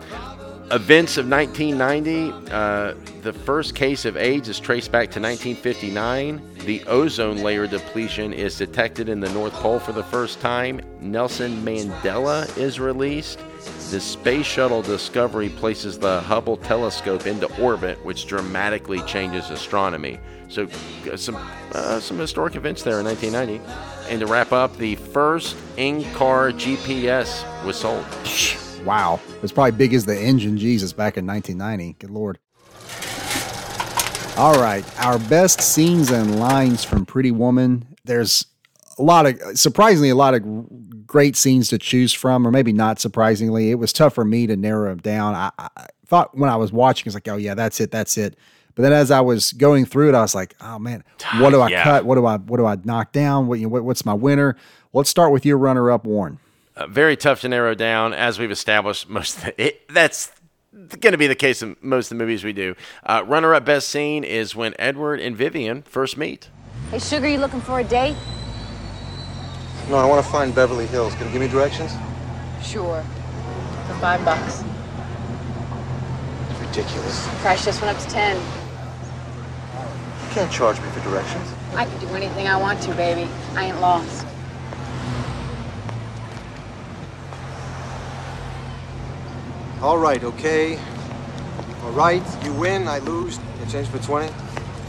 events of 1990 uh, the first case of AIDS is traced back to 1959. The ozone layer depletion is detected in the North Pole for the first time. Nelson Mandela is released. The Space Shuttle Discovery places the Hubble telescope into orbit, which dramatically changes astronomy. So, uh, some uh, some historic events there in 1990. And to wrap up, the first in-car GPS was sold. Wow. It was probably big as the engine, Jesus, back in 1990. Good Lord. All right. Our best scenes and lines from Pretty Woman. There's a lot of, surprisingly, a lot of great scenes to choose from, or maybe not surprisingly. It was tough for me to narrow them down. I, I thought when I was watching, it's like, oh, yeah, that's it. That's it. But then as I was going through it, I was like, oh man, what do I yeah. cut? What do I what do I knock down? What, you know, what what's my winner? let's start with your runner up, Warren. Uh, very tough to narrow down, as we've established. [LAUGHS] Most the, it, that's going to be the case in most of the movies we do. Uh, runner-up best scene is when Edward and Vivian first meet. Hey, Sugar, you looking for a date? No, I want to find Beverly Hills. Can you give me directions? Sure. For five bucks. ridiculous. Price just went up to 10. You can't charge me for directions. I can do anything I want to, baby. I ain't lost. All right, okay. All right, you win, I lose. You change for 20?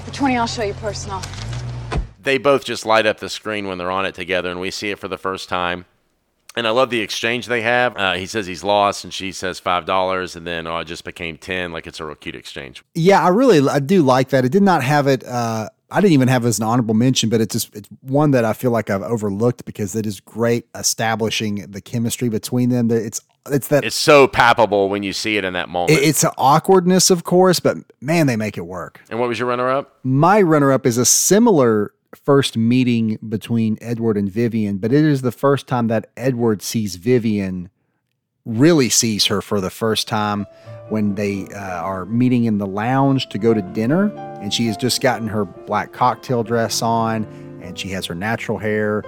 For 20, I'll show you personal. They both just light up the screen when they're on it together, and we see it for the first time. And I love the exchange they have. Uh, he says he's lost, and she says five dollars, and then oh, it just became ten. Like it's a real cute exchange. Yeah, I really I do like that. It did not have it. Uh, I didn't even have it as an honorable mention, but it's just it's one that I feel like I've overlooked because it is great establishing the chemistry between them. That It's it's that It's so palpable when you see it in that moment. it- it's an awkwardness, of course, but man, they make it work. and what was your runner-up? My runner up is a similar first meeting between Edward and Vivian, but it is the first time that Edward sees Vivian, really sees her for the first time when they uh, are meeting in the lounge to go to dinner. And she has just gotten her black cocktail dress on and she has her natural hair.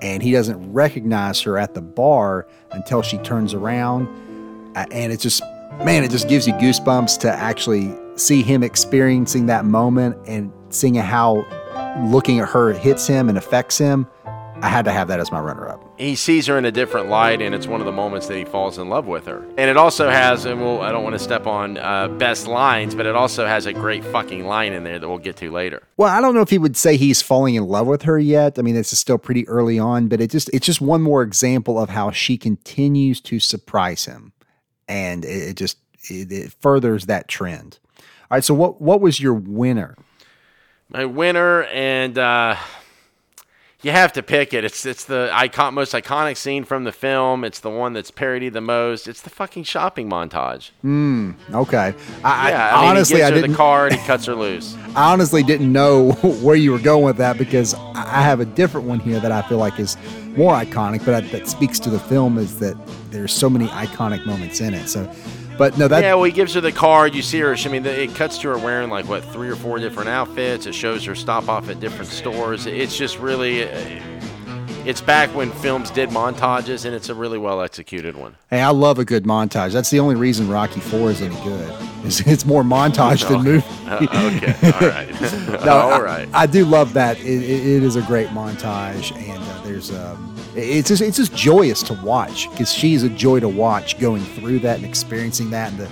And he doesn't recognize her at the bar until she turns around. Uh, and it just, man, it just gives you goosebumps to actually see him experiencing that moment and seeing how looking at her hits him and affects him. I had to have that as my runner up. He sees her in a different light, and it's one of the moments that he falls in love with her. And it also has, and we'll, I don't want to step on uh, best lines, but it also has a great fucking line in there that we'll get to later. Well, I don't know if he would say he's falling in love with her yet. I mean, this is still pretty early on, but it just it's just one more example of how she continues to surprise him, and it, it just it, it furthers that trend. All right, so what what was your winner? My winner, and uh, you have to pick it. It's it's the icon, most iconic scene from the film. It's the one that's parodied the most. It's the fucking shopping montage. Hmm, okay, I, Yeah, I, I mean, honestly I didn't the card. He [LAUGHS] cuts her loose. I honestly didn't know [LAUGHS] where you were going with that because I have a different one here that I feel like is more iconic, but I, that speaks to the film is that there's so many iconic moments in it. So, but no, that yeah, well, he gives her the card. You see her. I mean, it cuts to her wearing like what three or four different outfits. It shows her stop off at different stores. It's just really, uh, it's back when films did montages, and it's a really well executed one. Hey, I love a good montage. That's the only reason Rocky Four is any good. Is [LAUGHS] it's more montage than [LAUGHS] movie. Uh, okay, all right, [LAUGHS] No, all I- right. I, do love that. It, it, it is a great montage, and uh, there's um, it's just it's just joyous to watch because she's a joy to watch going through that and experiencing that, and the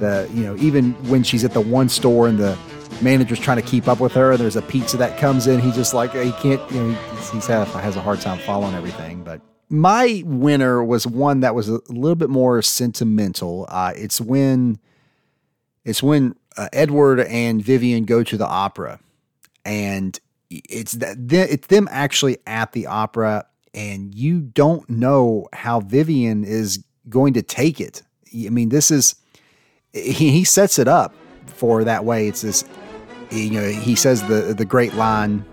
the you know even when she's at the one store and the manager's trying to keep up with her, and there's a pizza that comes in, he's just like he can't you know he's, have, has a hard time following everything, but. My winner was one that was a little bit more sentimental. Uh, it's when it's when uh, Edward and Vivian go to the opera, and it's that it's them actually at the opera, and you don't know how Vivian is going to take it. I mean, this is he, he sets it up for that way. It's this, you know, he says the the great line.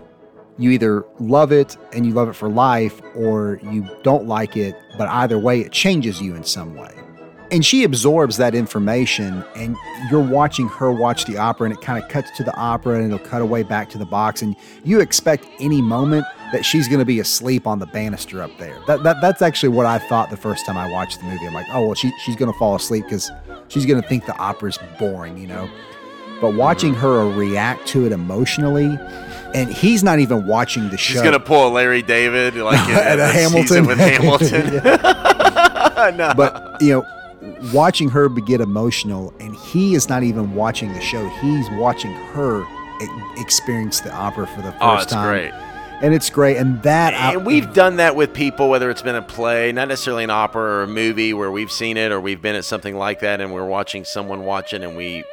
You either love it and you love it for life, or you don't like it, but either way, it changes you in some way and she absorbs that information and you're watching her watch the opera and it kind of cuts to the opera and it'll cut away back to the box and you expect any moment that she's going to be asleep on the banister up there that, that that's actually what i thought the first time i watched the movie i'm like oh well she, she's going to fall asleep because she's going to think the opera's boring you know but watching her react to it emotionally and he's not even watching the show He's gonna pull a Larry David like [LAUGHS] in, At a Hamilton. with [LAUGHS] Hamilton. [LAUGHS] no. but you know watching her be- get emotional and he is not even watching the show he's watching her e- experience the opera for the oh, first oh, it's time great. and it's great and that I- And we've done that with people, whether it's been a play, not necessarily an opera or a movie, where we've seen it or we've been at something like that, and we're watching someone watch it, and we g-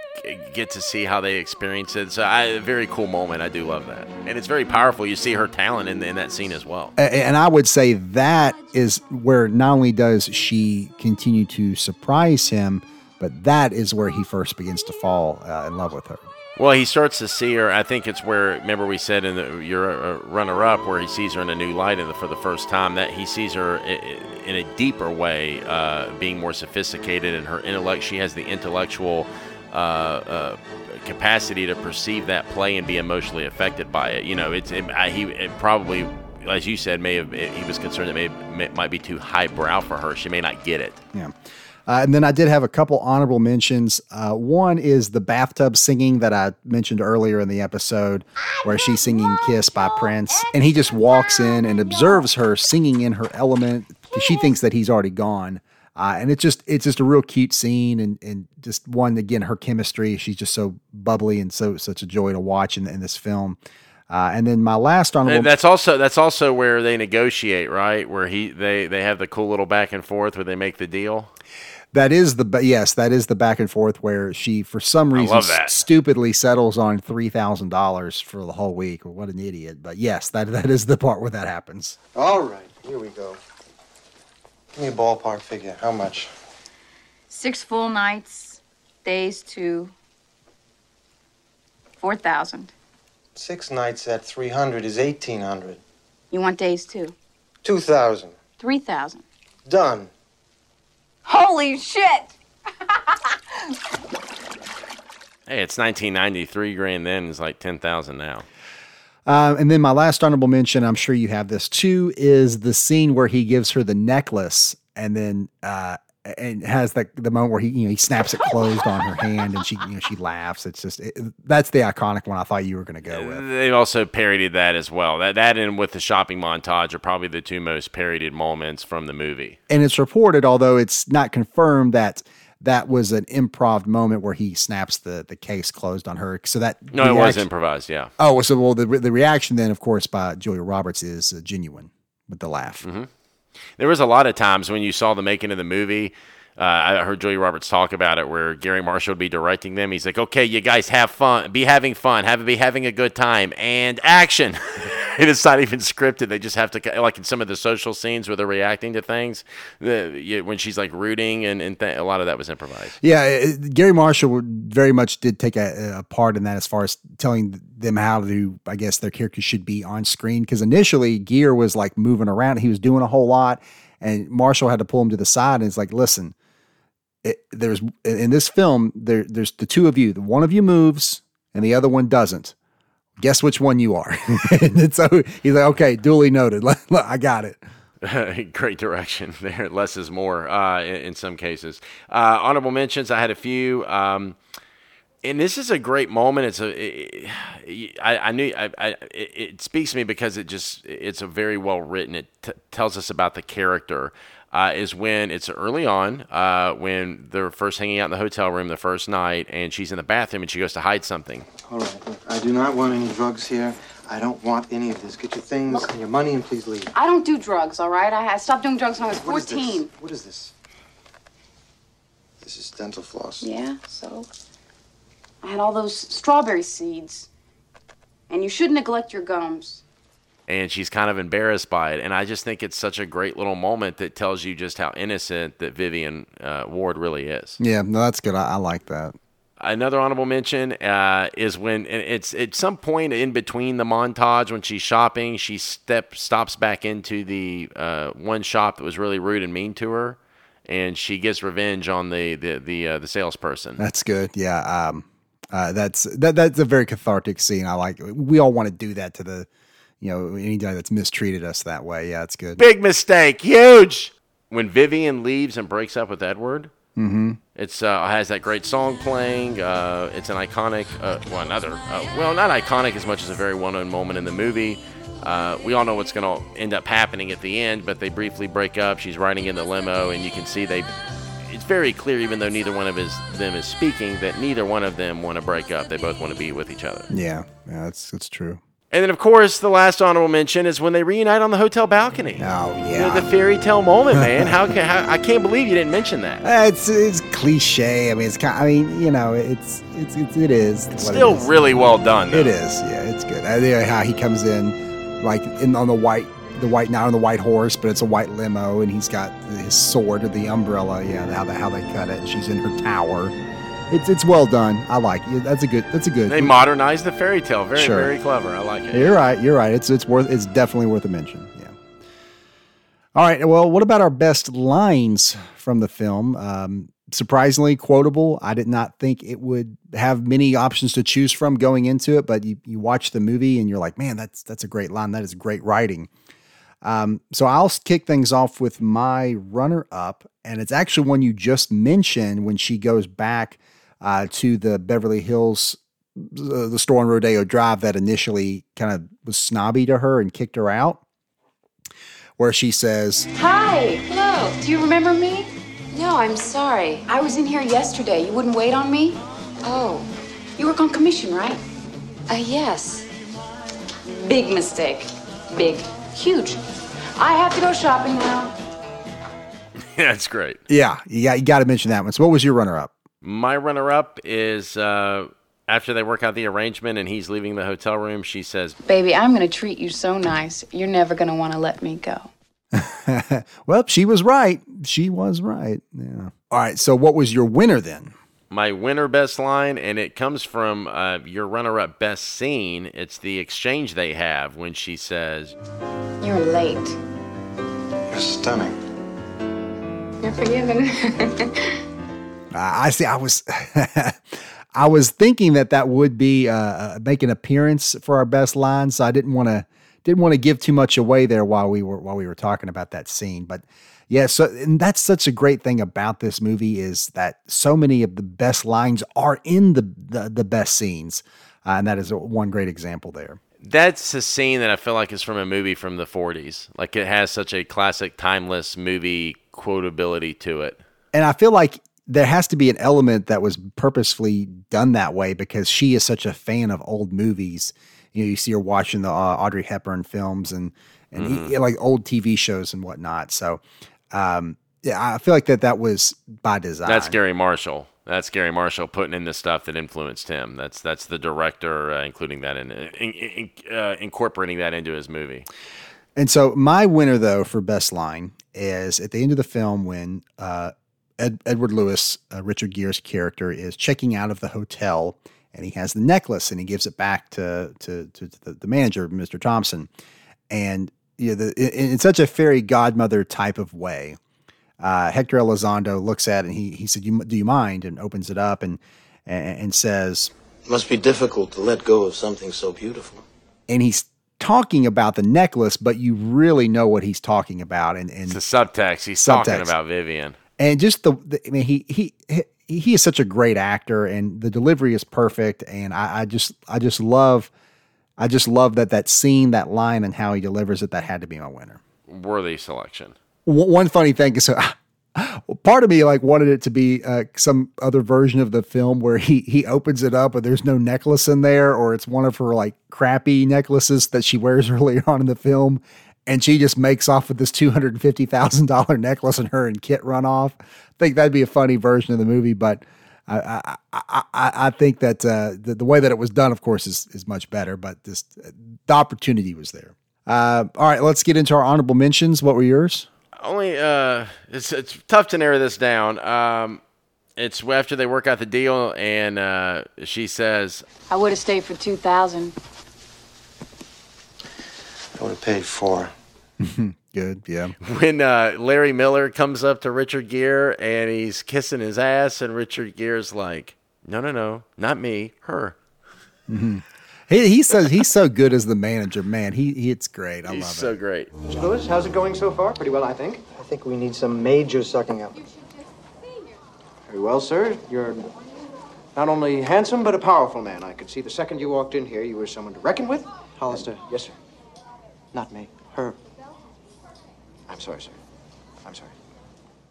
get to see how they experience it. So, I, a very cool moment. I do love that, and it's very powerful. You see her talent in, in that scene as well. And I would say that is where not only does she continue to surprise him, but that is where he first begins to fall uh, in love with her. Well, he starts to see her. I think it's where remember we said in the your uh, runner-up where he sees her in a new light and for the first time that he sees her in a deeper way, uh, being more sophisticated in her intellect. She has the intellectual uh, uh, capacity to perceive that play and be emotionally affected by it. You know, it's it, I, he it probably. As you said, may have he was concerned that may, may might be too highbrow for her. She may not get it. Yeah. Uh, and then I did have a couple honorable mentions. Uh, one is the bathtub singing that I mentioned earlier in the episode, where she's singing Kiss by Prince. And he just walks in and observes her singing in her element. She thinks that he's already gone. Uh, and it's just it's just a real cute scene and and just one again her chemistry she's just so bubbly and so such a joy to watch in, in this film uh, and then my last honorable And that's also that's also where they negotiate, right? Where he they they have the cool little back and forth where they make the deal. That is the ba- yes, that is the back and forth where she, for some reason, love that. stupidly settles on three thousand dollars for the whole week. What an idiot! But yes, that that is the part where that happens. All right, here we go. Give me a ballpark figure. How much? Six full nights, days to 4,000. Six nights at 300 is 1800. You want days too? 2000. 3,000. Done. Holy shit! [LAUGHS] Hey, it's 1993 grand then. It's like 10,000 now. Um, and then my last honorable mention, I'm sure you have this too, is the scene where he gives her the necklace and then uh, and has the the moment where he you know he snaps it closed on her hand and she you know she laughs. It's just it, that's the iconic one I thought you were going to go with. They've also parodied that as well. That that and with the shopping montage are probably the two most parodied moments from the movie. And it's reported, although it's not confirmed, that that was an improv moment where he snaps the the case closed on her. So that No, it was improvised. Yeah. Oh, so well, the the reaction then, of course, by Julia Roberts is uh, genuine with the laugh. Mm-hmm. There was a lot of times when you saw the making of the movie. Uh, I heard Julia Roberts talk about it, where Garry Marshall would be directing them. He's like, "Okay, you guys have fun, be having fun, have be having a good time, and action." [LAUGHS] [LAUGHS] it's not even scripted; they just have to, like in some of the social scenes where they're reacting to things. The, you, when she's like rooting, and, and th- a lot of that was improvised. Yeah, it- Garry Marshall very much did take a, a part in that as far as telling them how to, I guess, their characters should be on screen. Because initially, Gere was like moving around, he was doing a whole lot, and Marshall had to pull him to the side and it's like, listen, it, there's in this film there there's the two of you, the one of you moves and the other one doesn't. Guess which one you are. [LAUGHS] and so he's like, okay, duly noted. [LAUGHS] I got it. [LAUGHS] Great direction there. Less is more uh, in, in some cases. Uh, honorable mentions. I had a few. Um, and this is a great moment. It's a, I, I knew, I, I, it, it speaks to me because it just, it's a very well written. It t- tells us about the character. Uh, is when it's early on, uh, when they're first hanging out in the hotel room the first night, and she's in the bathroom and she goes to hide something. All right, look, I do not want any drugs here. I don't want any of this. Get your things and your money and please leave. I don't do drugs, all right? I had stopped doing drugs when I was What is this? 14. What is this? This is dental floss. Yeah, so I had all those strawberry seeds. And you should neglect your gums. And she's kind of embarrassed by it. And I just think it's such a great little moment that tells you just how innocent that Vivian uh, Ward really is. Yeah, no, that's good. I, I like that. Another honorable mention uh, is when it's at some point in between the montage when she's shopping, she step stops back into the uh, one shop that was really rude and mean to her, and she gets revenge on the the the, uh, the salesperson. That's good. Yeah. Um, uh, that's that. That's a very cathartic scene. I like. We all want to do that to the, you know, anybody that's mistreated us that way. Yeah, it's good. Big mistake, huge. When Vivian leaves and breaks up with Edward, Mm-hmm. It's uh, has that great song playing. Uh, it's an iconic, uh, well, another, uh, well, not iconic as much as a very well-known moment in the movie. Uh, we all know what's going to end up happening at the end, but they briefly break up. She's riding in the limo, and you can see they. It's very clear, even though neither one of his, them is speaking, that neither one of them want to break up. They both want to be with each other. Yeah. Yeah. That's that's true. And then, of course, the last honorable mention is when they reunite on the hotel balcony. Oh The, yeah. the fairy tale moment, man. How can how, I can't believe you didn't mention that. Uh, [LAUGHS] it's it's cliche. I mean, it's kind. I mean, you know, it's it's, it's it is. what it Still is. really well done. Though. It is. Yeah, it's good. I think how he comes in, like in on the white, the white not on the white horse, but it's a white limo, and he's got his sword or the umbrella. Yeah, how they how they cut it. She's in her tower. It's it's well done. I like it. That's a good. That's a good. They modernized the fairy tale. Very, Sure. very clever. I like it. You're right. You're right. It's it's worth. It's definitely worth a mention. Yeah. All right. Well, what about our best lines from the film? Um, surprisingly quotable. I did not think it would have many options to choose from going into it, but you, you watch the movie and you're like, man, that's that's a great line. That is great writing. Um, so I'll kick things off with my runner up, and it's actually one you just mentioned when she goes back uh, to the Beverly Hills, uh, the store on Rodeo Drive that initially kind of was snobby to her and kicked her out, where she says, Hi. Hello. Do you remember me? No, I'm sorry. I was in here yesterday. You wouldn't wait on me? Oh. You work on commission, right? Uh, yes. Big mistake. Big. Huge. I have to go shopping now. [LAUGHS] Yeah, That's great. "Yeah, you got you got to mention that one." So, what was your runner up? My runner up is uh, after they work out the arrangement and he's leaving the hotel room, she says, Baby, I'm going to treat you so nice. You're never going to want to let me go. [LAUGHS] Well, she was right. She was right. Yeah. All right. So, what was your winner then? My winner best line, and it comes from uh, your runner up best scene. It's the exchange they have when she says, You're late. You're stunning. You're forgiven. [LAUGHS] I see. I was, [LAUGHS] I was thinking that that would be uh, uh, make an appearance for our best line, so I didn't want to didn't want to give too much away there while we were while we were talking about that scene. But yeah, so and that's such a great thing about this movie is that so many of the best lines are in the the, the best scenes, uh, and that is one great example there. That's a scene that I feel like is from a movie from the 40s. Like it has such a classic, timeless movie quotability to it. And I feel like there has to be an element that was purposefully done that way because she is such a fan of old movies. You know, you see her watching the uh, Audrey Hepburn films and and Mm-hmm. e- like old TV shows and whatnot. So, um, yeah, I feel like that that was by design. That's Garry Marshall. That's Garry Marshall putting in the stuff that influenced him. That's that's the director uh, including that in, in, in uh, incorporating that into his movie. And so my winner though for best line is at the end of the film when uh, Ed, Edward Lewis, uh, Richard Gere's character, is checking out of the hotel and he has the necklace and he gives it back to to, to the, the manager, Mr. Thompson, and you know, the, in, in such a fairy godmother type of way. Uh, Hector Elizondo looks at it and he he said, you, "Do you mind?" and opens it up and and, and says, It must be difficult to let go of something so beautiful. and he's talking about the necklace, but you really know what he's talking about, and and It's a subtext. He's talking about Vivian. And just the, the I mean he he he he is such a great actor and the delivery is perfect and I, I just I just love I just love that that scene that line and how he delivers it that had to be my winner. Worthy selection. One one funny thing is so [LAUGHS] part of me like wanted it to be uh, some other version of the film where he he opens it up but there's no necklace in there or it's one of her like crappy necklaces that she wears [LAUGHS] earlier on in the film and she just makes off with this two hundred and fifty thousand dollar necklace and her and Kit run off. I think that'd be a funny version of the movie, but I I, I, I I think that uh, the, the way that it was done, of course, is is much better. But this the opportunity was there. Uh, all right, let's get into our honorable mentions. What were yours? Only uh, it's it's tough to narrow this down. Um, it's after they work out the deal, and uh, she says, I would have stayed for 2000 I would have paid four. [LAUGHS] Good, yeah. when uh, Larry Miller comes up to Richard Gere and he's kissing his ass, and Richard Gere's like, "No, no, no, not me, her." [LAUGHS] He, he's so he's so good as the manager, man. He, he it's great. I He's love so it. great. Mr. Lewis, how's it going so far? Pretty well, I think. I think we need some major sucking up. Very well, sir. You're not only handsome, but a powerful man. I could see the second you walked in here you were someone to reckon with. Hollister, Yes, sir. not me. Her. I'm sorry, sir. I'm sorry.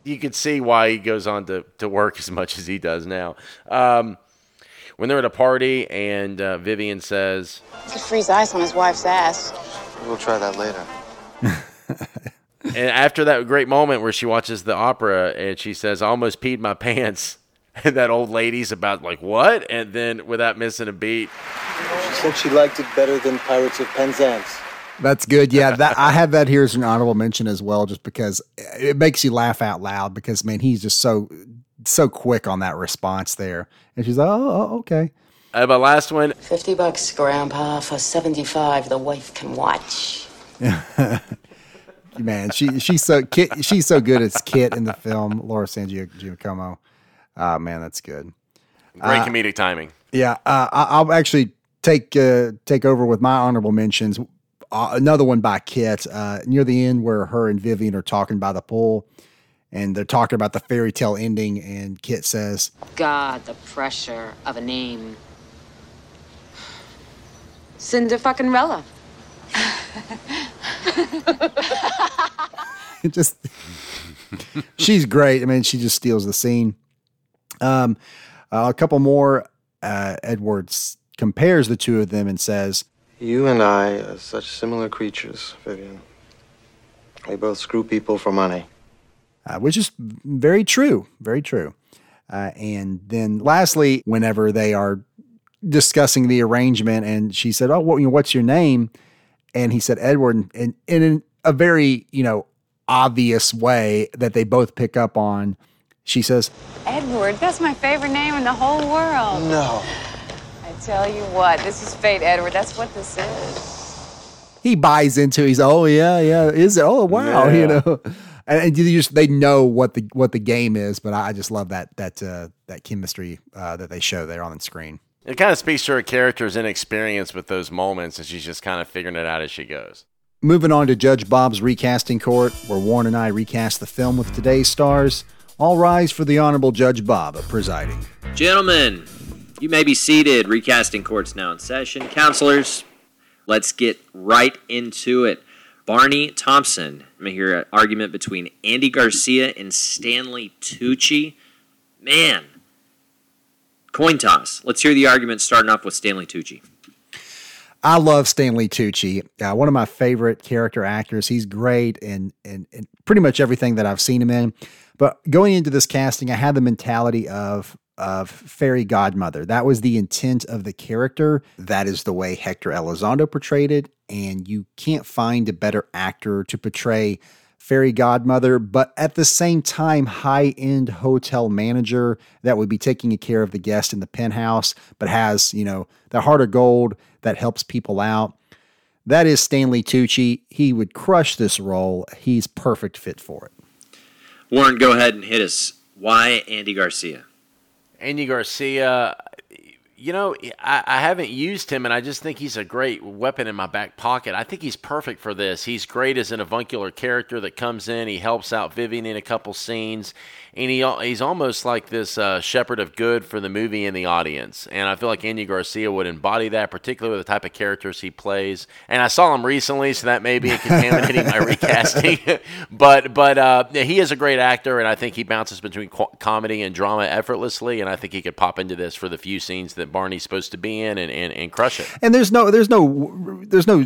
You can see why he goes on to, to work as much as he does now. Um, when they're at a party and uh, Vivian says, He could freeze ice on his wife's ass. We'll try that later. [LAUGHS] and after that great moment where she watches the opera and she says, I almost peed my pants. [LAUGHS] And that old lady's about like, what? And then without missing a beat, She said she liked it better than Pirates of Penzance. That's good. Yeah, that I have that here as an honorable mention as well, just because it makes you laugh out loud. Because man, he's just so so quick on that response there. And she's like, oh, oh okay. uh, my last one, 50 bucks, Grandpa. For 75, the wife can watch. [LAUGHS] Man, she she's so Kit, she's so good as Kit in the film. Laura San Gio- Giacomo. Uh, man, that's good. great comedic timing. Yeah, uh, I- I'll actually take uh, take over with my honorable mentions. Uh, another one by Kit uh, near the end where her and Vivian are talking by the pool, and they're talking about the fairy tale ending, and Kit says, God, the pressure of a name. Cinder fucking Rella. [LAUGHS] it just she's great. I mean, she just steals the scene. Um, uh, a couple more. Uh, Edwards compares the two of them and says, You and I are such similar creatures, Vivian. We both screw people for money. uh, which is very true, very true. Uh, and then lastly, whenever they are discussing the arrangement, and she said, "Oh, what, you know, what's your name?" And he said, "Edward," and, and, and in a very you know obvious way that they both pick up on, she says, Edward, that's my favorite name in the whole world. No. I tell you what, this is fate, Edward. That's what this is. he buys into. He's, "Oh yeah, yeah, is it? Oh wow, [LAUGHS] you know." And, and you just they know what the what the game is, but I just love that that uh, that chemistry uh, that they show there on the screen. It kind of speaks to her character's inexperience with those moments, and she's just kind of figuring it out as she goes. Moving on to Judge Bob's recasting court, where Warren and I recast the film with today's stars. All rise for the Honorable Judge Bob presiding. Gentlemen, you may be seated. Recasting court's now in session. Counselors, let's get right into it. Barney Thompson. I'm going to hear an argument between Andy Garcia and Stanley Tucci. Man, coin toss. Let's hear the argument starting off with Stanley Tucci. I love Stanley Tucci, uh, one of my favorite character actors. He's great in, in, in pretty much everything that I've seen him in. But going into this casting, I had the mentality of of fairy godmother. That was the intent of the character. That is the way Hector Elizondo portrayed it, and you can't find a better actor to portray fairy godmother, but at the same time, high end hotel manager that would be taking care of the guest in the penthouse, but has, you know, the heart of gold that helps people out. That is Stanley Tucci. He would crush this role. He's perfect fit for it. Warren, go ahead and hit us. Why Andy Garcia? Andy Garcia, you know, I, I haven't used him, and I just think he's a great weapon in my back pocket. I think he's perfect for this. He's great as an avuncular character that comes in. He helps out Vivian in a couple scenes, and he he's almost like this uh, shepherd of good for the movie and the audience. And I feel like Andy Garcia would embody that, particularly with the type of characters he plays. And I saw him recently, so that may be contaminating my [LAUGHS] recasting. [LAUGHS] but but uh, he is a great actor, and I think he bounces between co- comedy and drama effortlessly. And I think he could pop into this for the few scenes that Barney's supposed to be in and, and, and crush it. And there's no there's no there's no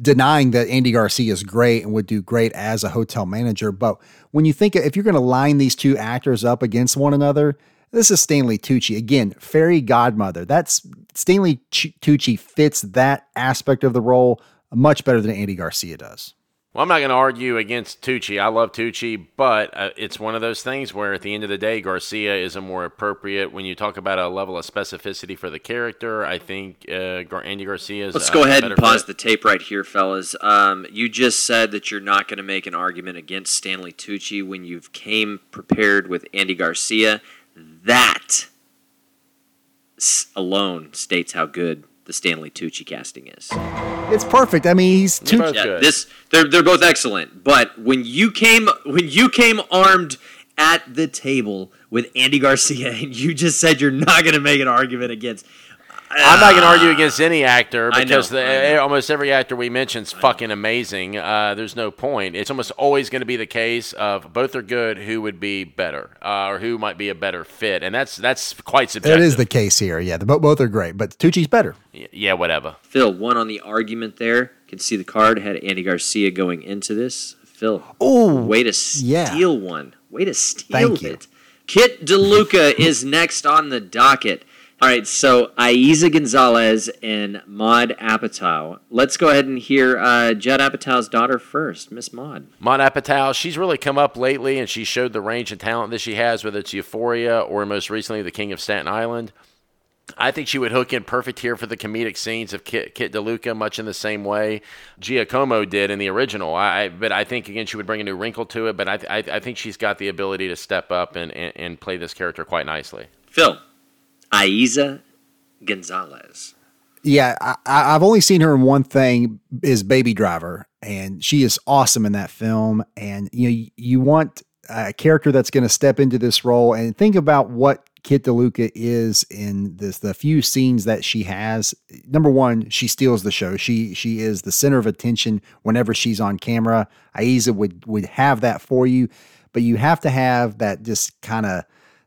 denying that Andy Garcia is great and would do great as a hotel manager, but when you think if you're going to line these two actors up against one another, this is Stanley Tucci again, fairy godmother. That's Stanley Tucci fits that aspect of the role much better than Andy Garcia does. Well, I'm not going to argue against Tucci. I love Tucci, but uh, it's one of those things where at the end of the day, Garcia is a more appropriate when you talk about a level of specificity for the character. I think uh, Andy Garcia is. Let's go ahead and pause the tape right here, fellas. Um, you just said that you're not going to make an argument against Stanley Tucci when you've came prepared with Andy Garcia. That alone states how good the Stanley Tucci casting is. It's perfect. I mean, he's They're Tucci. both Yeah, good. this they're they're both excellent. But when you came when you came armed at the table with Andy Garcia [LAUGHS] and you just said you're not going to make an argument against. I'm not going to argue against any actor I know, because the, almost every actor we mention is fucking amazing. Uh, there's no point. It's almost always going to be the case of both are good. Who would be better, uh, or who might be a better fit? And that's that's quite subjective. That is the case here. Yeah, the, both are great, but Tucci's better. Y- yeah, whatever. Phil won on the argument there. Can see the card had Andy Garcia going into this. Phil, Oh, way to yeah. steal one. Way to steal Thank you. it. Kit DeLuca is next on the docket. All right, so Eiza Gonzalez and Maud Apatow. Let's go ahead and hear uh, Judd Apatow's daughter first, Miss Maud. Maud Apatow, she's really come up lately, and she showed the range and talent that she has, whether it's Euphoria or most recently The King of Staten Island. I think she would hook in perfect here for the comedic scenes of Kit, Kit DeLuca, much in the same way Giacomo did in the original. I, but I think again she would bring a new wrinkle to it. But I, I, I think she's got the ability to step up and, and, and play this character quite nicely. Phil, Eiza Gonzalez. Yeah, I, I've only seen her in one thing is Baby Driver, and she is awesome in that film. And you know, you want a character that's going to step into this role and think about what Kit DeLuca is in this the few scenes that she has. Number one, she steals the show. She she is the center of attention whenever she's on camera. Eiza would would have that for you, but you have to have that just kind of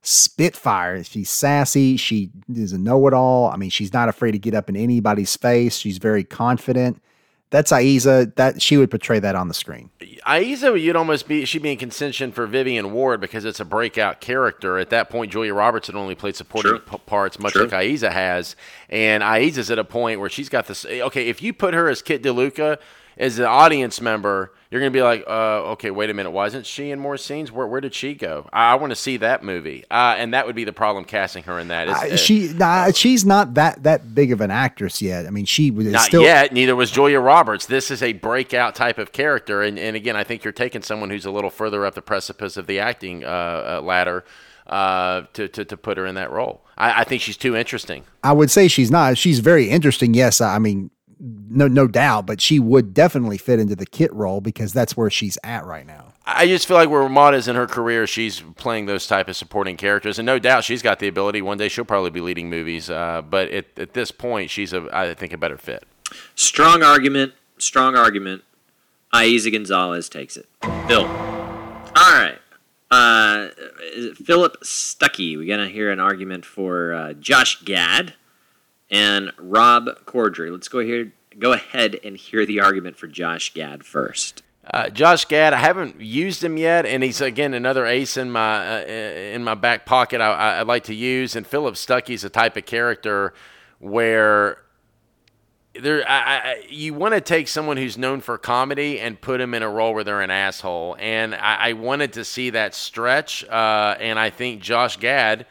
spitfire. She's sassy. She is a know it all. I mean, she's not afraid to get up in anybody's face. She's very confident. That's Eiza. That she would portray that on the screen. Eiza, you'd almost be she'd be in contention for Vivian Ward because it's a breakout character. At that point, Julia Roberts had only played supporting True. p- parts, much True. like Eiza has, and Eiza's at a point where she's got this. Okay, if you put her as Kit DeLuca as an audience member, you're gonna be like, uh, okay, wait a minute, why isn't she in more scenes? Where where did she go? I, I want to see that movie, uh, and that would be the problem casting her in that. Uh, she nah, she's not that that big of an actress yet. I mean, she was Not still yet. Neither was Julia Roberts. This is a breakout type of character, and, and again, I think you're taking someone who's a little further up the precipice of the acting uh, uh, ladder uh, to, to to put her in that role. I, I think she's too interesting. I would say she's not. She's very interesting. Yes, I mean, no, no doubt. But she would definitely fit into the Kit role because that's where she's at right now. I just feel like where Ramada is in her career, she's playing those type of supporting characters, and no doubt she's got the ability. One day she'll probably be leading movies, uh, but at, at this point, she's a I think a better fit. Strong argument. Strong argument. Eiza Gonzalez takes it. Bill. All right. Uh, is it Philip Stuckey. We're going to hear an argument for uh, Josh Gad and Rob Corddry. Let's go here. Go ahead and hear the argument for Josh Gad first. Uh, Josh Gad, I haven't used him yet, and he's again another ace in my uh, in my back pocket. I, I'd like to use. And Philip Stuckey's a type of character where there I, I, you want to take someone who's known for comedy and put him in a role where they're an asshole. And I, I wanted to see that stretch, uh, and I think Josh Gad.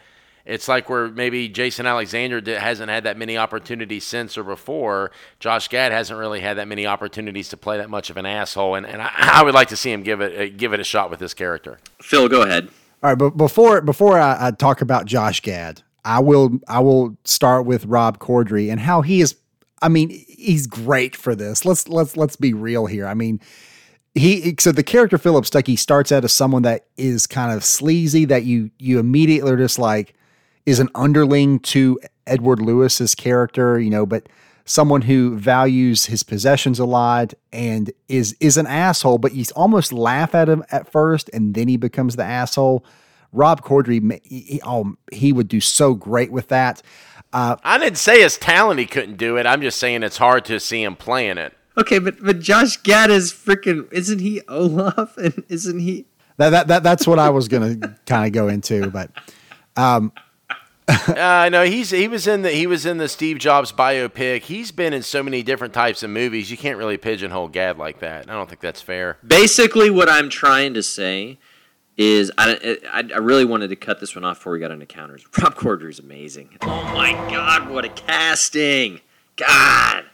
It's like where maybe Jason Alexander di- hasn't had that many opportunities since or before. Josh Gad hasn't really had that many opportunities to play that much of an asshole, and, and I, I would like to see him give it uh, give it a shot with this character. Phil, go ahead. All right, but before before I, I talk about Josh Gad, I will I will start with Rob Corddry and how he is. I mean, he's great for this. Let's let's let's be real here. I mean, he so the character Philip Stuckey starts out as someone that is kind of sleazy that you you immediately are just like is an underling to Edward Lewis's character, you know, but someone who values his possessions a lot and is is an asshole, but you almost laugh at him at first and then he becomes the asshole. Rob Corddry, he, he- oh, he would do so great with that. Uh, I didn't say his talent he couldn't do it. I'm just saying it's hard to see him playing it. Okay, but but Josh Gad is freaking. Isn't he Olaf? [LAUGHS] And isn't he? that, that, that that's what I was going to kind of go into, but um, [LAUGHS] uh, no, he's he was in the he was in the Steve Jobs biopic. He's been in so many different types of movies. You can't really pigeonhole Gad like that. I don't think that's fair. Basically, what I'm trying to say is I, I, I really wanted to cut this one off before we got into counters. [LAUGHS] Rob Corddry is amazing. Oh my God, what a casting! God.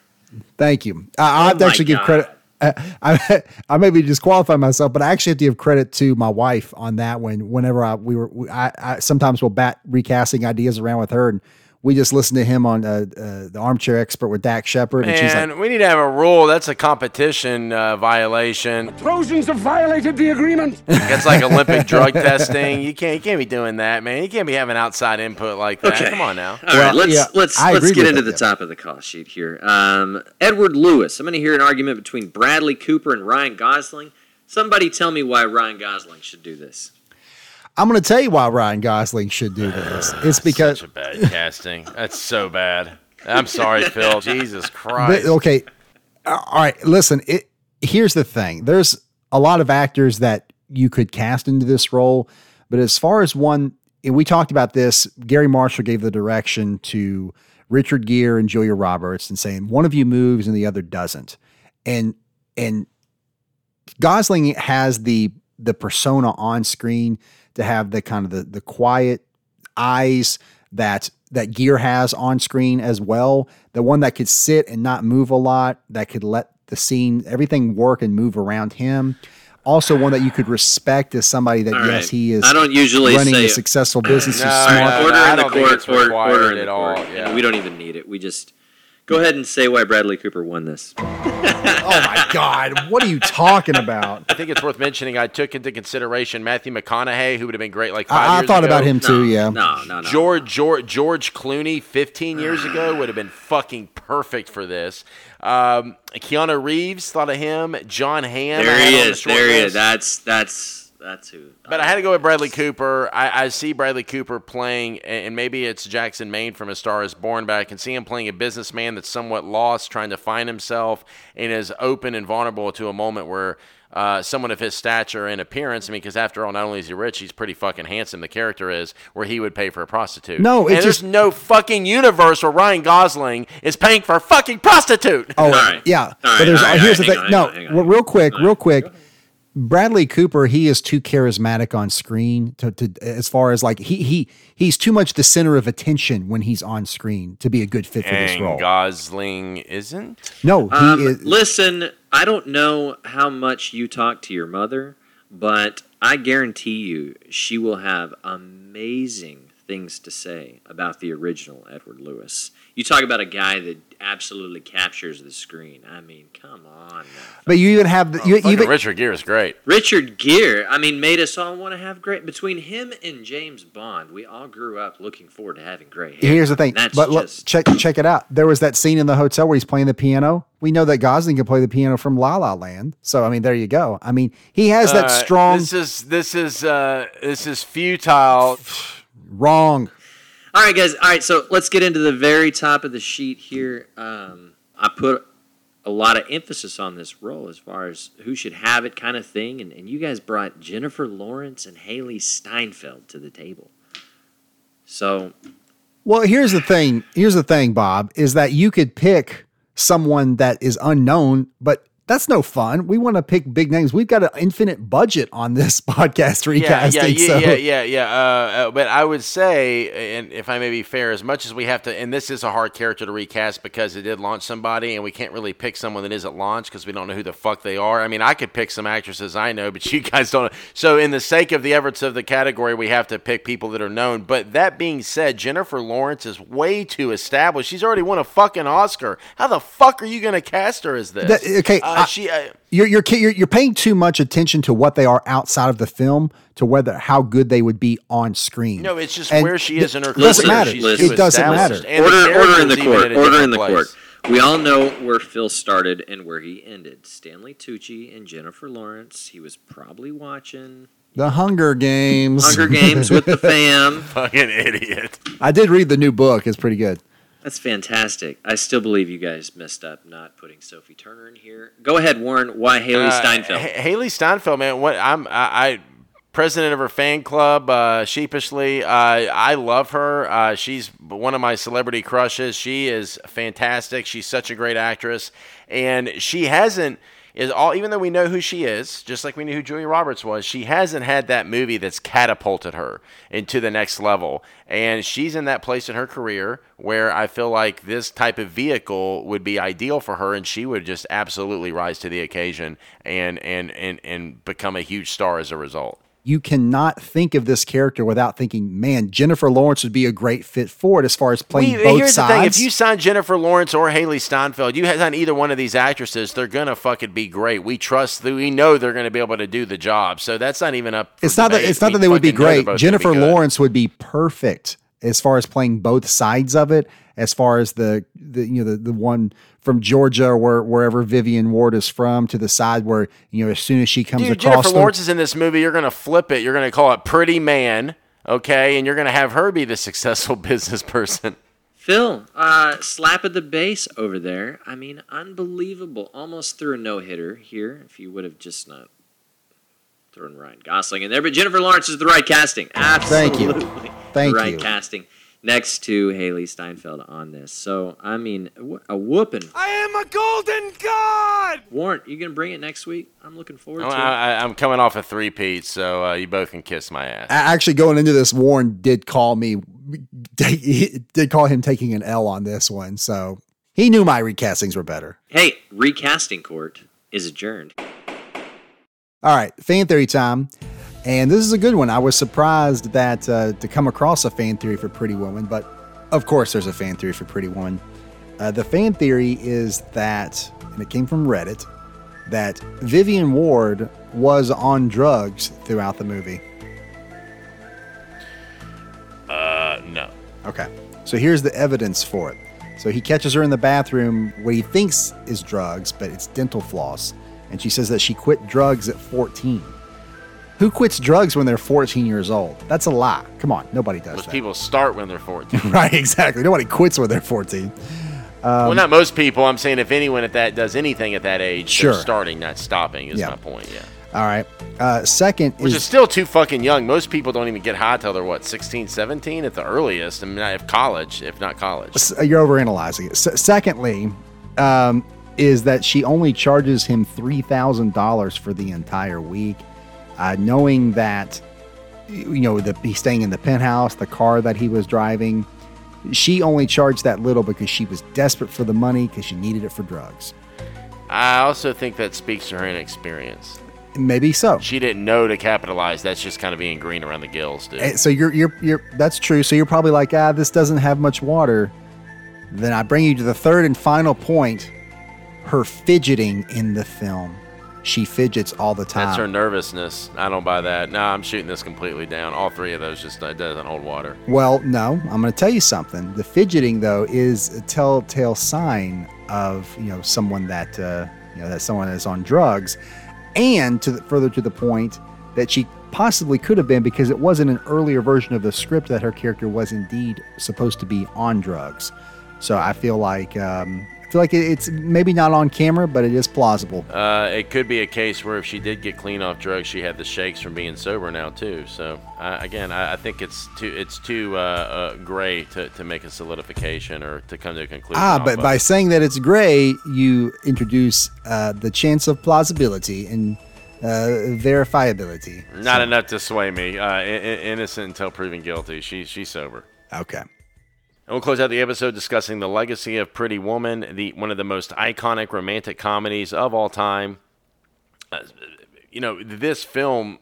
Thank you. I I have Oh my actually give credit. [LAUGHS] I, I I maybe disqualify myself, but I actually have to give credit to my wife on that one. Whenever I we were, we, I, I sometimes will bat recasting ideas around with her, and we just listened to him on uh, uh, the Armchair Expert with Dax Shepard, and she's like, we need to have a rule. That's a competition uh, violation. Trojans have violated the agreement. [LAUGHS] It's like Olympic drug [LAUGHS] testing. You can't you can't be doing that, man. You can't be having outside input like that. Okay. Come on now. All right, let's yeah, let's I let's get into that, the top of the call sheet here. Um, Edward Lewis. I'm going to hear an argument between Bradley Cooper and Ryan Gosling. Somebody tell me why Ryan Gosling should do this. I'm going to tell you why Ryan Gosling should do this. [SIGHS] It's because Such a bad casting. That's so bad. I'm sorry, [LAUGHS] Phil. Jesus But, Christ. okay. All right. Listen, it, here's the thing there's a lot of actors that you could cast into this role. But as far as one, and we talked about this, Garry Marshall gave the direction to Richard Gere and Julia Roberts and saying one of you moves and the other doesn't. And, and Gosling has the, the persona on screen to have the kind of the, the quiet eyes that that Gere has on screen as well. The one that could sit and not move a lot, that could let the scene everything work and move around him. Also, one that you could respect as somebody that All yes, right. he is. I don't usually running say a it. successful uh, business. No, is smart. no, order I in the don't think court. it's Order, required order in at the all, court. yeah. We don't even need it. We just Go ahead and say why Bradley Cooper won this. [LAUGHS] oh my God, what are you talking about? I think it's worth mentioning. I took into consideration Matthew McConaughey, who would have been great like five I, I years thought ago. about him too. yeah. No, no, no. George, George George Clooney 15 years ago would have been fucking perfect for this. Um, Keanu Reeves thought of him. Jon Hamm. There he on the is. short There he is. That's that's that's who. But I had to go with Bradley Cooper. I, I see Bradley Cooper playing, and maybe it's Jackson Maine from A Star Is Born, but I can see him playing a businessman that's somewhat lost, trying to find himself, and is open and vulnerable to a moment where uh, someone of his stature and appearance, I mean, because after all, not only is he rich, he's pretty fucking handsome. The character is where he would pay for a prostitute. No, and it's there's just- no fucking universe where Ryan Gosling is paying for a fucking prostitute. Oh, right. yeah. All right, but there's all right, here's all the thing. hang on, no, on, real quick, All right, real quick. Bradley Cooper, he is too charismatic on screen to, to as far as like he he he's too much the center of attention when he's on screen to be a good fit for this role. Gosling isn't. No, he Um, is. listen, I don't know how much you talk to your mother, but I guarantee you she will have amazing things to say about the original Edward Lewis. You talk about a guy that absolutely captures the screen. I mean, come on. But you even have the, you Fucking even Richard Gere is great. Richard Gere, I mean, made us all want to have great. Between him and James Bond, we all grew up looking forward to having gray hair. Here's the thing, That's but look, just check check it out. There was that scene in the hotel where he's playing the piano. We know that Gosling can play the piano from La La Land. So I mean, there you go. I mean, he has that Uh, strong This is this is uh, this is futile. wrong. All right, guys. All right, so let's get into the very top of the sheet here. Um, I put a lot of emphasis on this role as far as who should have it, kind of thing, and, and you guys brought Jennifer Lawrence and Hailee Steinfeld to the table. So Well, here's the thing. Here's the thing, Bob, is that you could pick someone that is unknown, but that's no fun. We want to pick big names. We've got an infinite budget on this [LAUGHS] podcast Yeah, recasting. yeah, yeah, so yeah, yeah, yeah. Uh, uh, but I would say, and if I may be fair, as much as we have to, and this is a hard character to recast because it did launch somebody, and we can't really pick someone that isn't launched because we don't know who the fuck they are. I mean, I could pick some actresses I know, but [LAUGHS] you guys don't. So, in the sake of the efforts of the category, we have to pick people that are known. But that being said, Jennifer Lawrence is way too established. She's already won a fucking Oscar. How the fuck are you going to cast her as this? That- okay, uh, I- she. Uh, you're, you're you're you're paying too much attention to what they are outside of the film to whether how good they would be on screen. No, it's just And where she is in her it doesn't career. matter. Listen, it doesn't matter. Order, order in the court. Order in the different court. We all know where Phil started and where he ended. Stanley Tucci and Jennifer Lawrence. He was probably watching The Hunger Games. Hunger Games with the [LAUGHS] fam. Fucking idiot. I did read the new book. It's pretty good. That's fantastic. I still believe you guys messed up not putting Sophie Turner in here. Go ahead, Warren. Why Hailee Uh, Steinfeld? H- Hailee Steinfeld, man. What I'm, I, I president of her fan club. Uh, sheepishly, uh, I love her. Uh, she's one of my celebrity crushes. She is fantastic. She's such a great actress, and she hasn't. Is all even though we know who she is, just like we knew who Julia Roberts was, she hasn't had that movie that's catapulted her into the next level. And she's in that place in her career where I feel like this type of vehicle would be ideal for her, and she would just absolutely rise to the occasion and and and and become a huge star as a result. You cannot think of this character without thinking, man, Jennifer Lawrence would be a great fit for it as far as playing We- both here's sides. the thing: if you sign Jennifer Lawrence or Hailee Steinfeld, you sign either one of these actresses, they're gonna fucking be great. We trust, we know they're gonna be able to do the job. So that's not even up. it's not that it's not We that they would be fucking know they're great. gonna be Jennifer. Lawrence would be perfect as far as playing both sides of it. As far as the, the you know the, the one from Georgia or where, wherever Vivian Ward is from to the side where you know as soon as she comes Dude, across Jennifer them- Lawrence is in this movie. You're gonna flip it. You're gonna call it Pretty Man, okay? And you're gonna have her be the [LAUGHS] successful business person. Phil, uh, slap at the base over there. I mean, unbelievable. Almost threw a no hitter here. If you would have just not thrown Ryan Gosling in there, but Jennifer Lawrence is the right casting. Absolutely, Thank you. Absolutely, Thank the right you. casting next to Hailee Steinfeld on this. So I mean, a whooping. I am a golden god! Warren, you gonna bring it next week? I'm looking forward Oh, to it. I, I, I'm coming off a three peat, so uh, you both can kiss my ass. A- Actually, going into this, Warren did call me, did call him taking an L on this one. So he knew my recastings were better. Hey, recasting court is adjourned. All right, fan theory time. And this is a good one. I was surprised that uh, to come across a fan theory for Pretty Woman, but of course there's a fan theory for Pretty Woman. Uh, the fan theory is that, and it came from Reddit, that Vivian Ward was on drugs throughout the movie. Uh, no. Okay. So here's the evidence for it. So he catches her in the bathroom, what he thinks is drugs, but it's dental floss. And she says that she quit drugs at 14. Who quits drugs when they're 14 years old? That's a lie. Come on, nobody does Most that. people start when they're 14. [LAUGHS] right, exactly. Nobody quits when they're 14. Um, well, not most people. I'm saying if anyone at that does anything at that age, Sure. they're starting, not stopping. Is Yeah. my point. Yeah. All right. Uh, second Which is, is still too fucking young. Most people don't even get high till they're what 16, 17 at the earliest. I mean, if college, if not college. You're overanalyzing it. S- secondly, um, is that she only charges him three thousand dollars for the entire week, uh, knowing that you know the, he's staying in the penthouse, the car that he was driving. She only charged that little because she was desperate for the money because she needed it for drugs. I also think that speaks to her inexperience. Maybe so. She didn't know to capitalize. That's just kind of being green around the gills, dude. So you're you're you're that's true. So you're probably like, ah, this doesn't have much water. Then I bring you to the third and final point: her fidgeting in the film. She fidgets all the time. That's her nervousness. I don't buy that. No, I'm shooting this completely down. All three of those just it doesn't hold water. Well, no, I'm going to tell you something. The fidgeting, though, is a telltale sign of you know someone that uh, you know that someone is on drugs, and to the, further to the point that she possibly could have been because it wasn't an earlier version of the script that her character was indeed supposed to be on drugs. So I feel like um, feel like it's maybe not on camera, but it is plausible. Uh, it could be a case where if she did get clean off drugs, she had the shakes from being sober now too. So uh, again, I, I think it's too it's too uh, uh, gray to, to make a solidification or to come to a conclusion. Ah, but by saying that it's gray, you introduce uh, the chance of plausibility and uh, verifiability. not enough to sway me. Uh, innocent until proven guilty. She she's sober. Okay. And we'll close out the episode discussing the legacy of Pretty Woman, the one of the most iconic romantic comedies of all time. Uh, you know, this film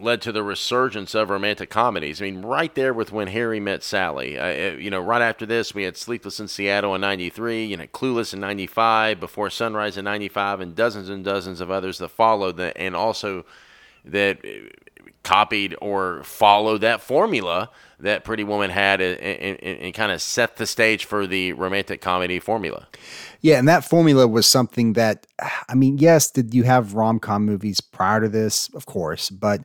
led to the resurgence of romantic comedies. I mean, right there with When Harry Met Sally. Uh, uh, you know, right after this, we had Sleepless in Seattle in 93, you know, Clueless in 95, Before Sunrise in 95, and dozens and dozens of others that followed that, and also that copied or followed that formula that Pretty Woman had and, and, and kind of set the stage for the romantic comedy formula. Yeah, and that formula was something that, I mean, yes, did you have rom com movies prior to this? Of course. But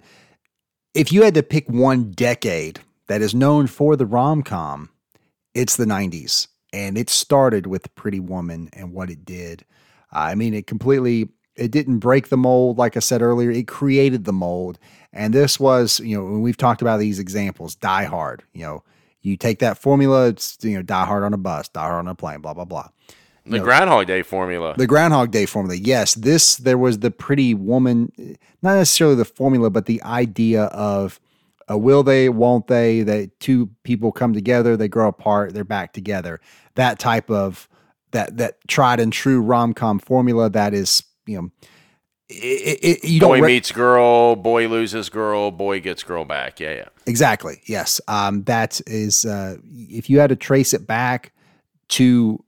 if you had to pick one decade that is known for the rom com, it's the 90s. And it started with Pretty Woman and what it did. I mean, it completely, it didn't break the mold, like I said earlier, it created the mold. And this was, you know, when we've talked about these examples, Die Hard, you know, you take that formula, it's, you know, Die Hard on a bus, Die Hard on a plane, blah, blah, blah. The know, Groundhog Day formula. The Groundhog Day formula. Yes, this there was the pretty woman, not necessarily the formula, but the idea of uh, will they, won't they? That two people come together, they grow apart, they're back together. That type of that that tried and true rom com formula that is you know. It, it, you boy re- meets girl, boy loses girl, boy gets girl back. Yeah, yeah. Exactly. Yes. Um, that is, uh, if you had to trace it back to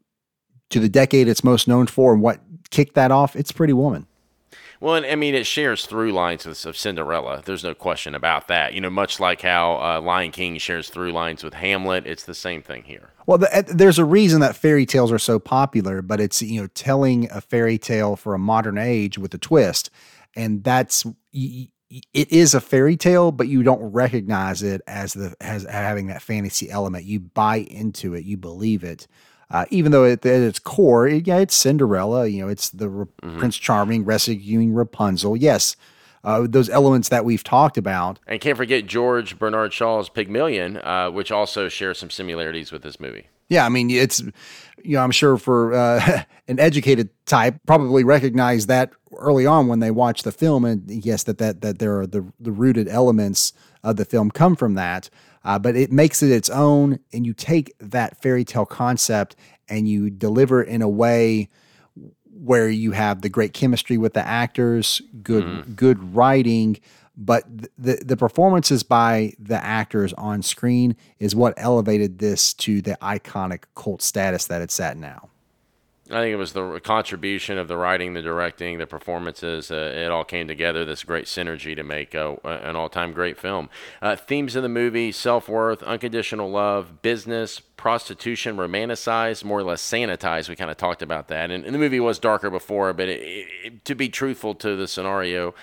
to the decade it's most known for and what kicked that off, it's Pretty Woman. Well, and I mean, it shares through lines with, of Cinderella. There's no question about that. You know, much like how uh, Lion King shares through lines with Hamlet, it's the same thing here. Well, the, there's a reason that fairy tales are so popular, but it's you know telling a fairy tale for a modern age with a twist, and that's it is a fairy tale, but you don't recognize it as the as having that fantasy element. You buy into it, you believe it, uh, even though it, at its core, it, yeah, it's Cinderella. You know, it's the Ra- Prince Charming rescuing Rapunzel. Yes, uh, those elements that we've talked about. And can't forget George Bernard Shaw's Pygmalion, uh, which also shares some similarities with this movie. Yeah, I mean, it's you know, I'm sure for uh, [LAUGHS] an educated type, probably recognize that early on when they watch the film, and yes, that that that there are the the rooted elements of the film come from that. Uh, but it makes it its own, and you take that fairy tale concept and you deliver it in a way where you have the great chemistry with the actors, good mm-hmm. good writing, but th- the the performances by the actors on screen is what elevated this to the iconic cult status that it's at now. I think it was the contribution of the writing, the directing, the performances. Uh, it all came together, this great synergy to make uh, an all time great film. Uh, themes of the movie self worth, unconditional love, business, prostitution, romanticized, more or less sanitized. We kind of talked about that. And, and, the movie was darker before, but it, it, to be truthful to the scenario,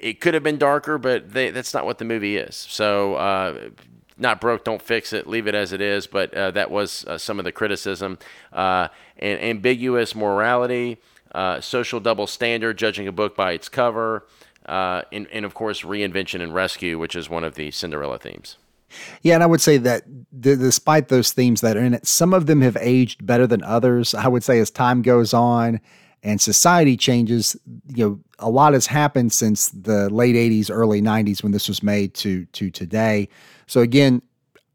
it could have been darker, but they, that's not what the movie is. So, uh, not broke, don't fix it, leave it as it is. But uh, that was uh, some of the criticism. Uh, and ambiguous morality, uh, social double standard, judging a book by its cover, uh, and, and of course, reinvention and rescue, which is one of the Cinderella themes. Yeah, and I would say that th- despite those themes that are in it, some of them have aged better than others. I would say as time goes on and society changes, you know, a lot has happened since the late 80s, early 90s when this was made to to today. So again,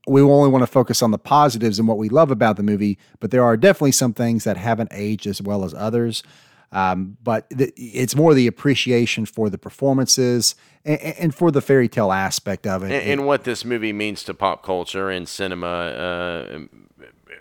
we only want to focus on the positives and what we love about the movie, but there are definitely some things that haven't aged as well as others. Um, but it's more the appreciation for the performances and, and, for the fairy tale aspect of it. And, and, what this movie means to pop culture and cinema uh,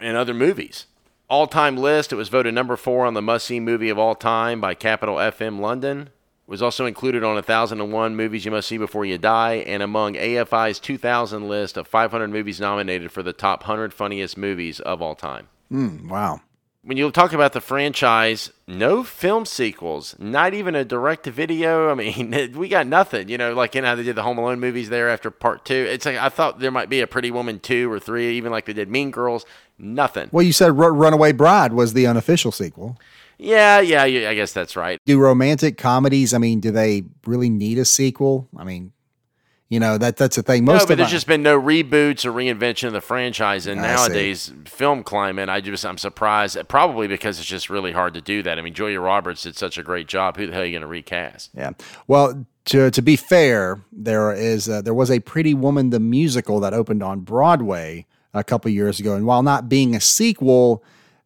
and other movies. All time list, it was voted number four on the must see movie of all time by Capital FM London was also included on 1001 movies you must see before you die and among AFI's 2000 list of 500 movies nominated for the top 100 funniest movies of all time. Mm, wow. When you talk about the franchise, no film sequels, not even a direct to video. I mean, [LAUGHS] we got nothing. You know, like you know, how they did the Home Alone movies there after part two. It's like I thought there might be a Pretty Woman two or three, even like they did Mean Girls. Nothing. Well, you said Runaway Bride was the unofficial sequel. Yeah, yeah, I guess that's right. Do romantic comedies? I mean, do they really need a sequel? I mean, you know that that's the thing. Most no, but there's just been no reboots or reinvention of the franchise. And nowadays, see. film climate, I just I'm surprised. Probably because it's just really hard to do that. I mean, Julia Roberts did such a great job. Who the hell are you going to recast? Yeah. Well, to to be fair, there is uh, there was a Pretty Woman the musical that opened on Broadway a couple years ago, and while not being a sequel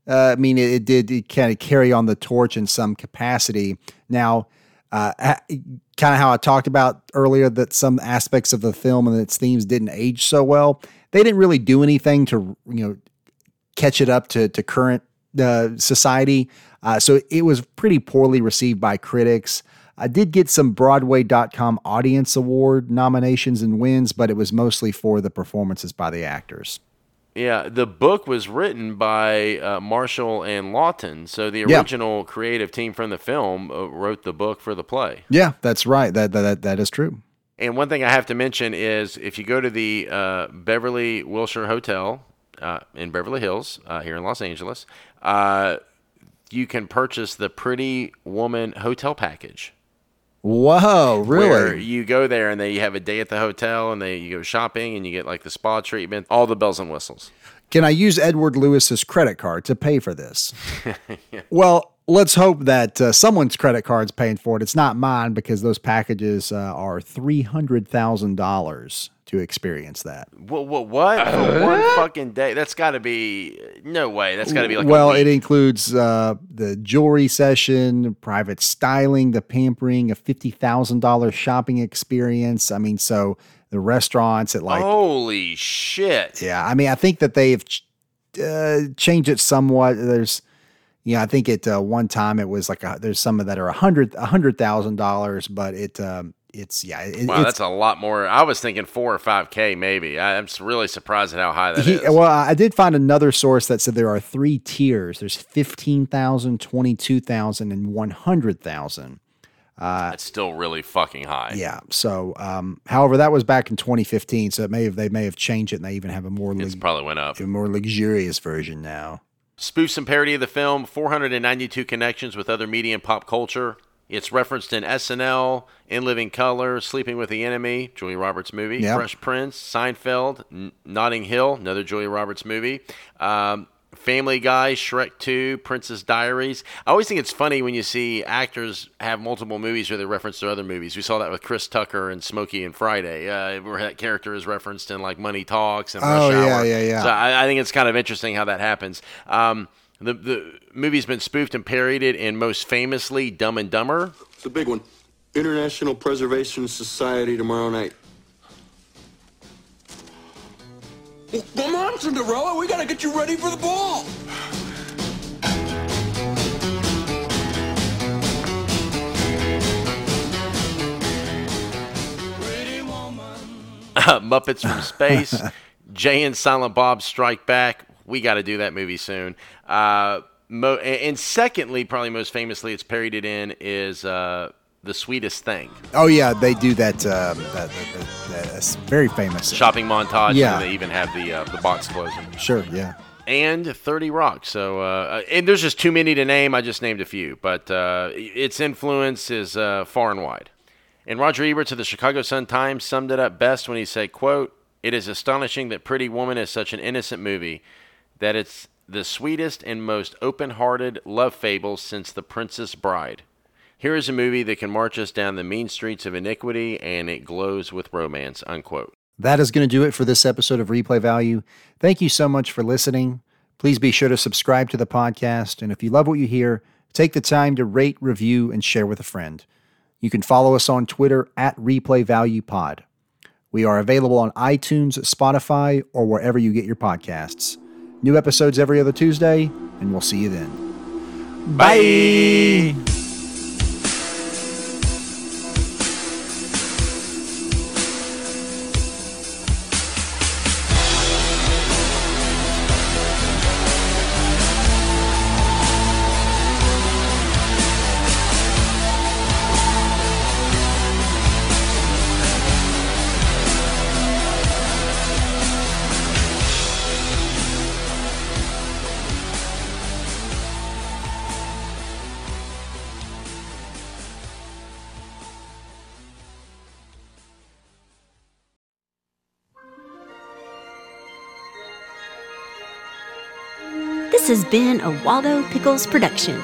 uh, I mean, it, it did kind of carry on the torch in some capacity. Now, uh, kind of how I talked about earlier that some aspects of the film and its themes didn't age so well. They didn't really do anything to you know catch it up to to current uh, society. Uh, so it was pretty poorly received by critics. I did get some Broadway.com Audience Award nominations and wins, but it was mostly for the performances by the actors. Yeah, the book was written by uh, Marshall and Lawton. So the original yeah. creative team from the film uh, wrote the book for the play. Yeah, that's right. That that that is true. And one thing I have to mention is if you go to the uh, Beverly Wilshire Hotel uh, in Beverly Hills uh, here in Los Angeles, uh, you can purchase the Pretty Woman Hotel Package. Whoa, really? Where you go there and they have a day at the hotel and they you go shopping and you get like the spa treatment, all the bells and whistles. Can I use Edward Lewis's credit card to pay for this? [LAUGHS] yeah. Well, let's hope that uh, someone's credit card's paying for it. It's not mine because those packages uh, are three hundred thousand dollars to experience that. What? What? what? For one fucking day? That's got to be no way. That's got to be like. Well, it includes uh, the jewelry session, private styling, the pampering, a fifty thousand dollars shopping experience. I mean, so the restaurants at like. Holy shit! Yeah, I mean, I think that they've uh, changed it somewhat. There's. Yeah, I think at uh, one time it was like a, there's some of that are a hundred a hundred thousand dollars, but it um, it's yeah. It, wow, it's, that's a lot more. I was thinking four or five k maybe. I, am really surprised at how high that he, is. Well, I did find another source that said there are three tiers. There's 15,000, 22,000, and 100,000. Uh, That's still really fucking high. Yeah. So, um, however, that was back in 2015. So it may have they may have changed it, and they even have a more it's probably went up, a more luxurious version now. Spoofs and parody of the film, 492 connections with other media and pop culture. It's referenced in SNL, In Living Color, Sleeping with the Enemy, Julia Roberts movie, yep. Fresh Prince, Seinfeld, N- Notting Hill, another Julia Roberts movie, um, Family Guy, Shrek 2, Princess Diaries. I always think it's funny when you see actors have multiple movies where they reference their other movies. We saw that with Chris Tucker and Smokey and Friday, uh, where that character is referenced in like Money Talks and Rush oh, Hour. yeah, yeah, yeah. So I, I, think it's kind of interesting how that happens. Um, the the movie's been spoofed and parodied and most famously Dumb and Dumber. It's a big one. International Preservation Society tomorrow night. Well, come on, Cinderella. We gotta get you ready for the ball. [LAUGHS] Muppets from Space, [LAUGHS] Jay and Silent Bob Strike Back. We got to do that movie soon. Uh, mo- and secondly, probably most famously, it's parodied in is uh, the sweetest thing Oh yeah, they do that. Um, that, that, that that's very famous. shopping montage. Yeah. and they even have the uh, the box closing. Sure. Yeah. and 30 Rock. So, uh, and there's just too many to name. I just named a few, but uh, its influence is uh, far and wide. And Roger Ebert of the Chicago Sun Times summed it up best when he said, "quote It is astonishing that Pretty Woman is such an innocent movie that it's the sweetest and most open-hearted love fable since The Princess Bride." Here is a movie that can march us down the mean streets of iniquity, and it glows with romance. Unquote. That is going to do it for this episode of Replay Value. Thank you so much for listening. Please be sure to subscribe to the podcast. And if you love what you hear, take the time to rate, review, and share with a friend. You can follow us on Twitter at Replay Value Pod. We are available on iTunes, Spotify, or wherever you get your podcasts. New episodes every other Tuesday, and we'll see you then. Bye. This been a Waldo Pickles production.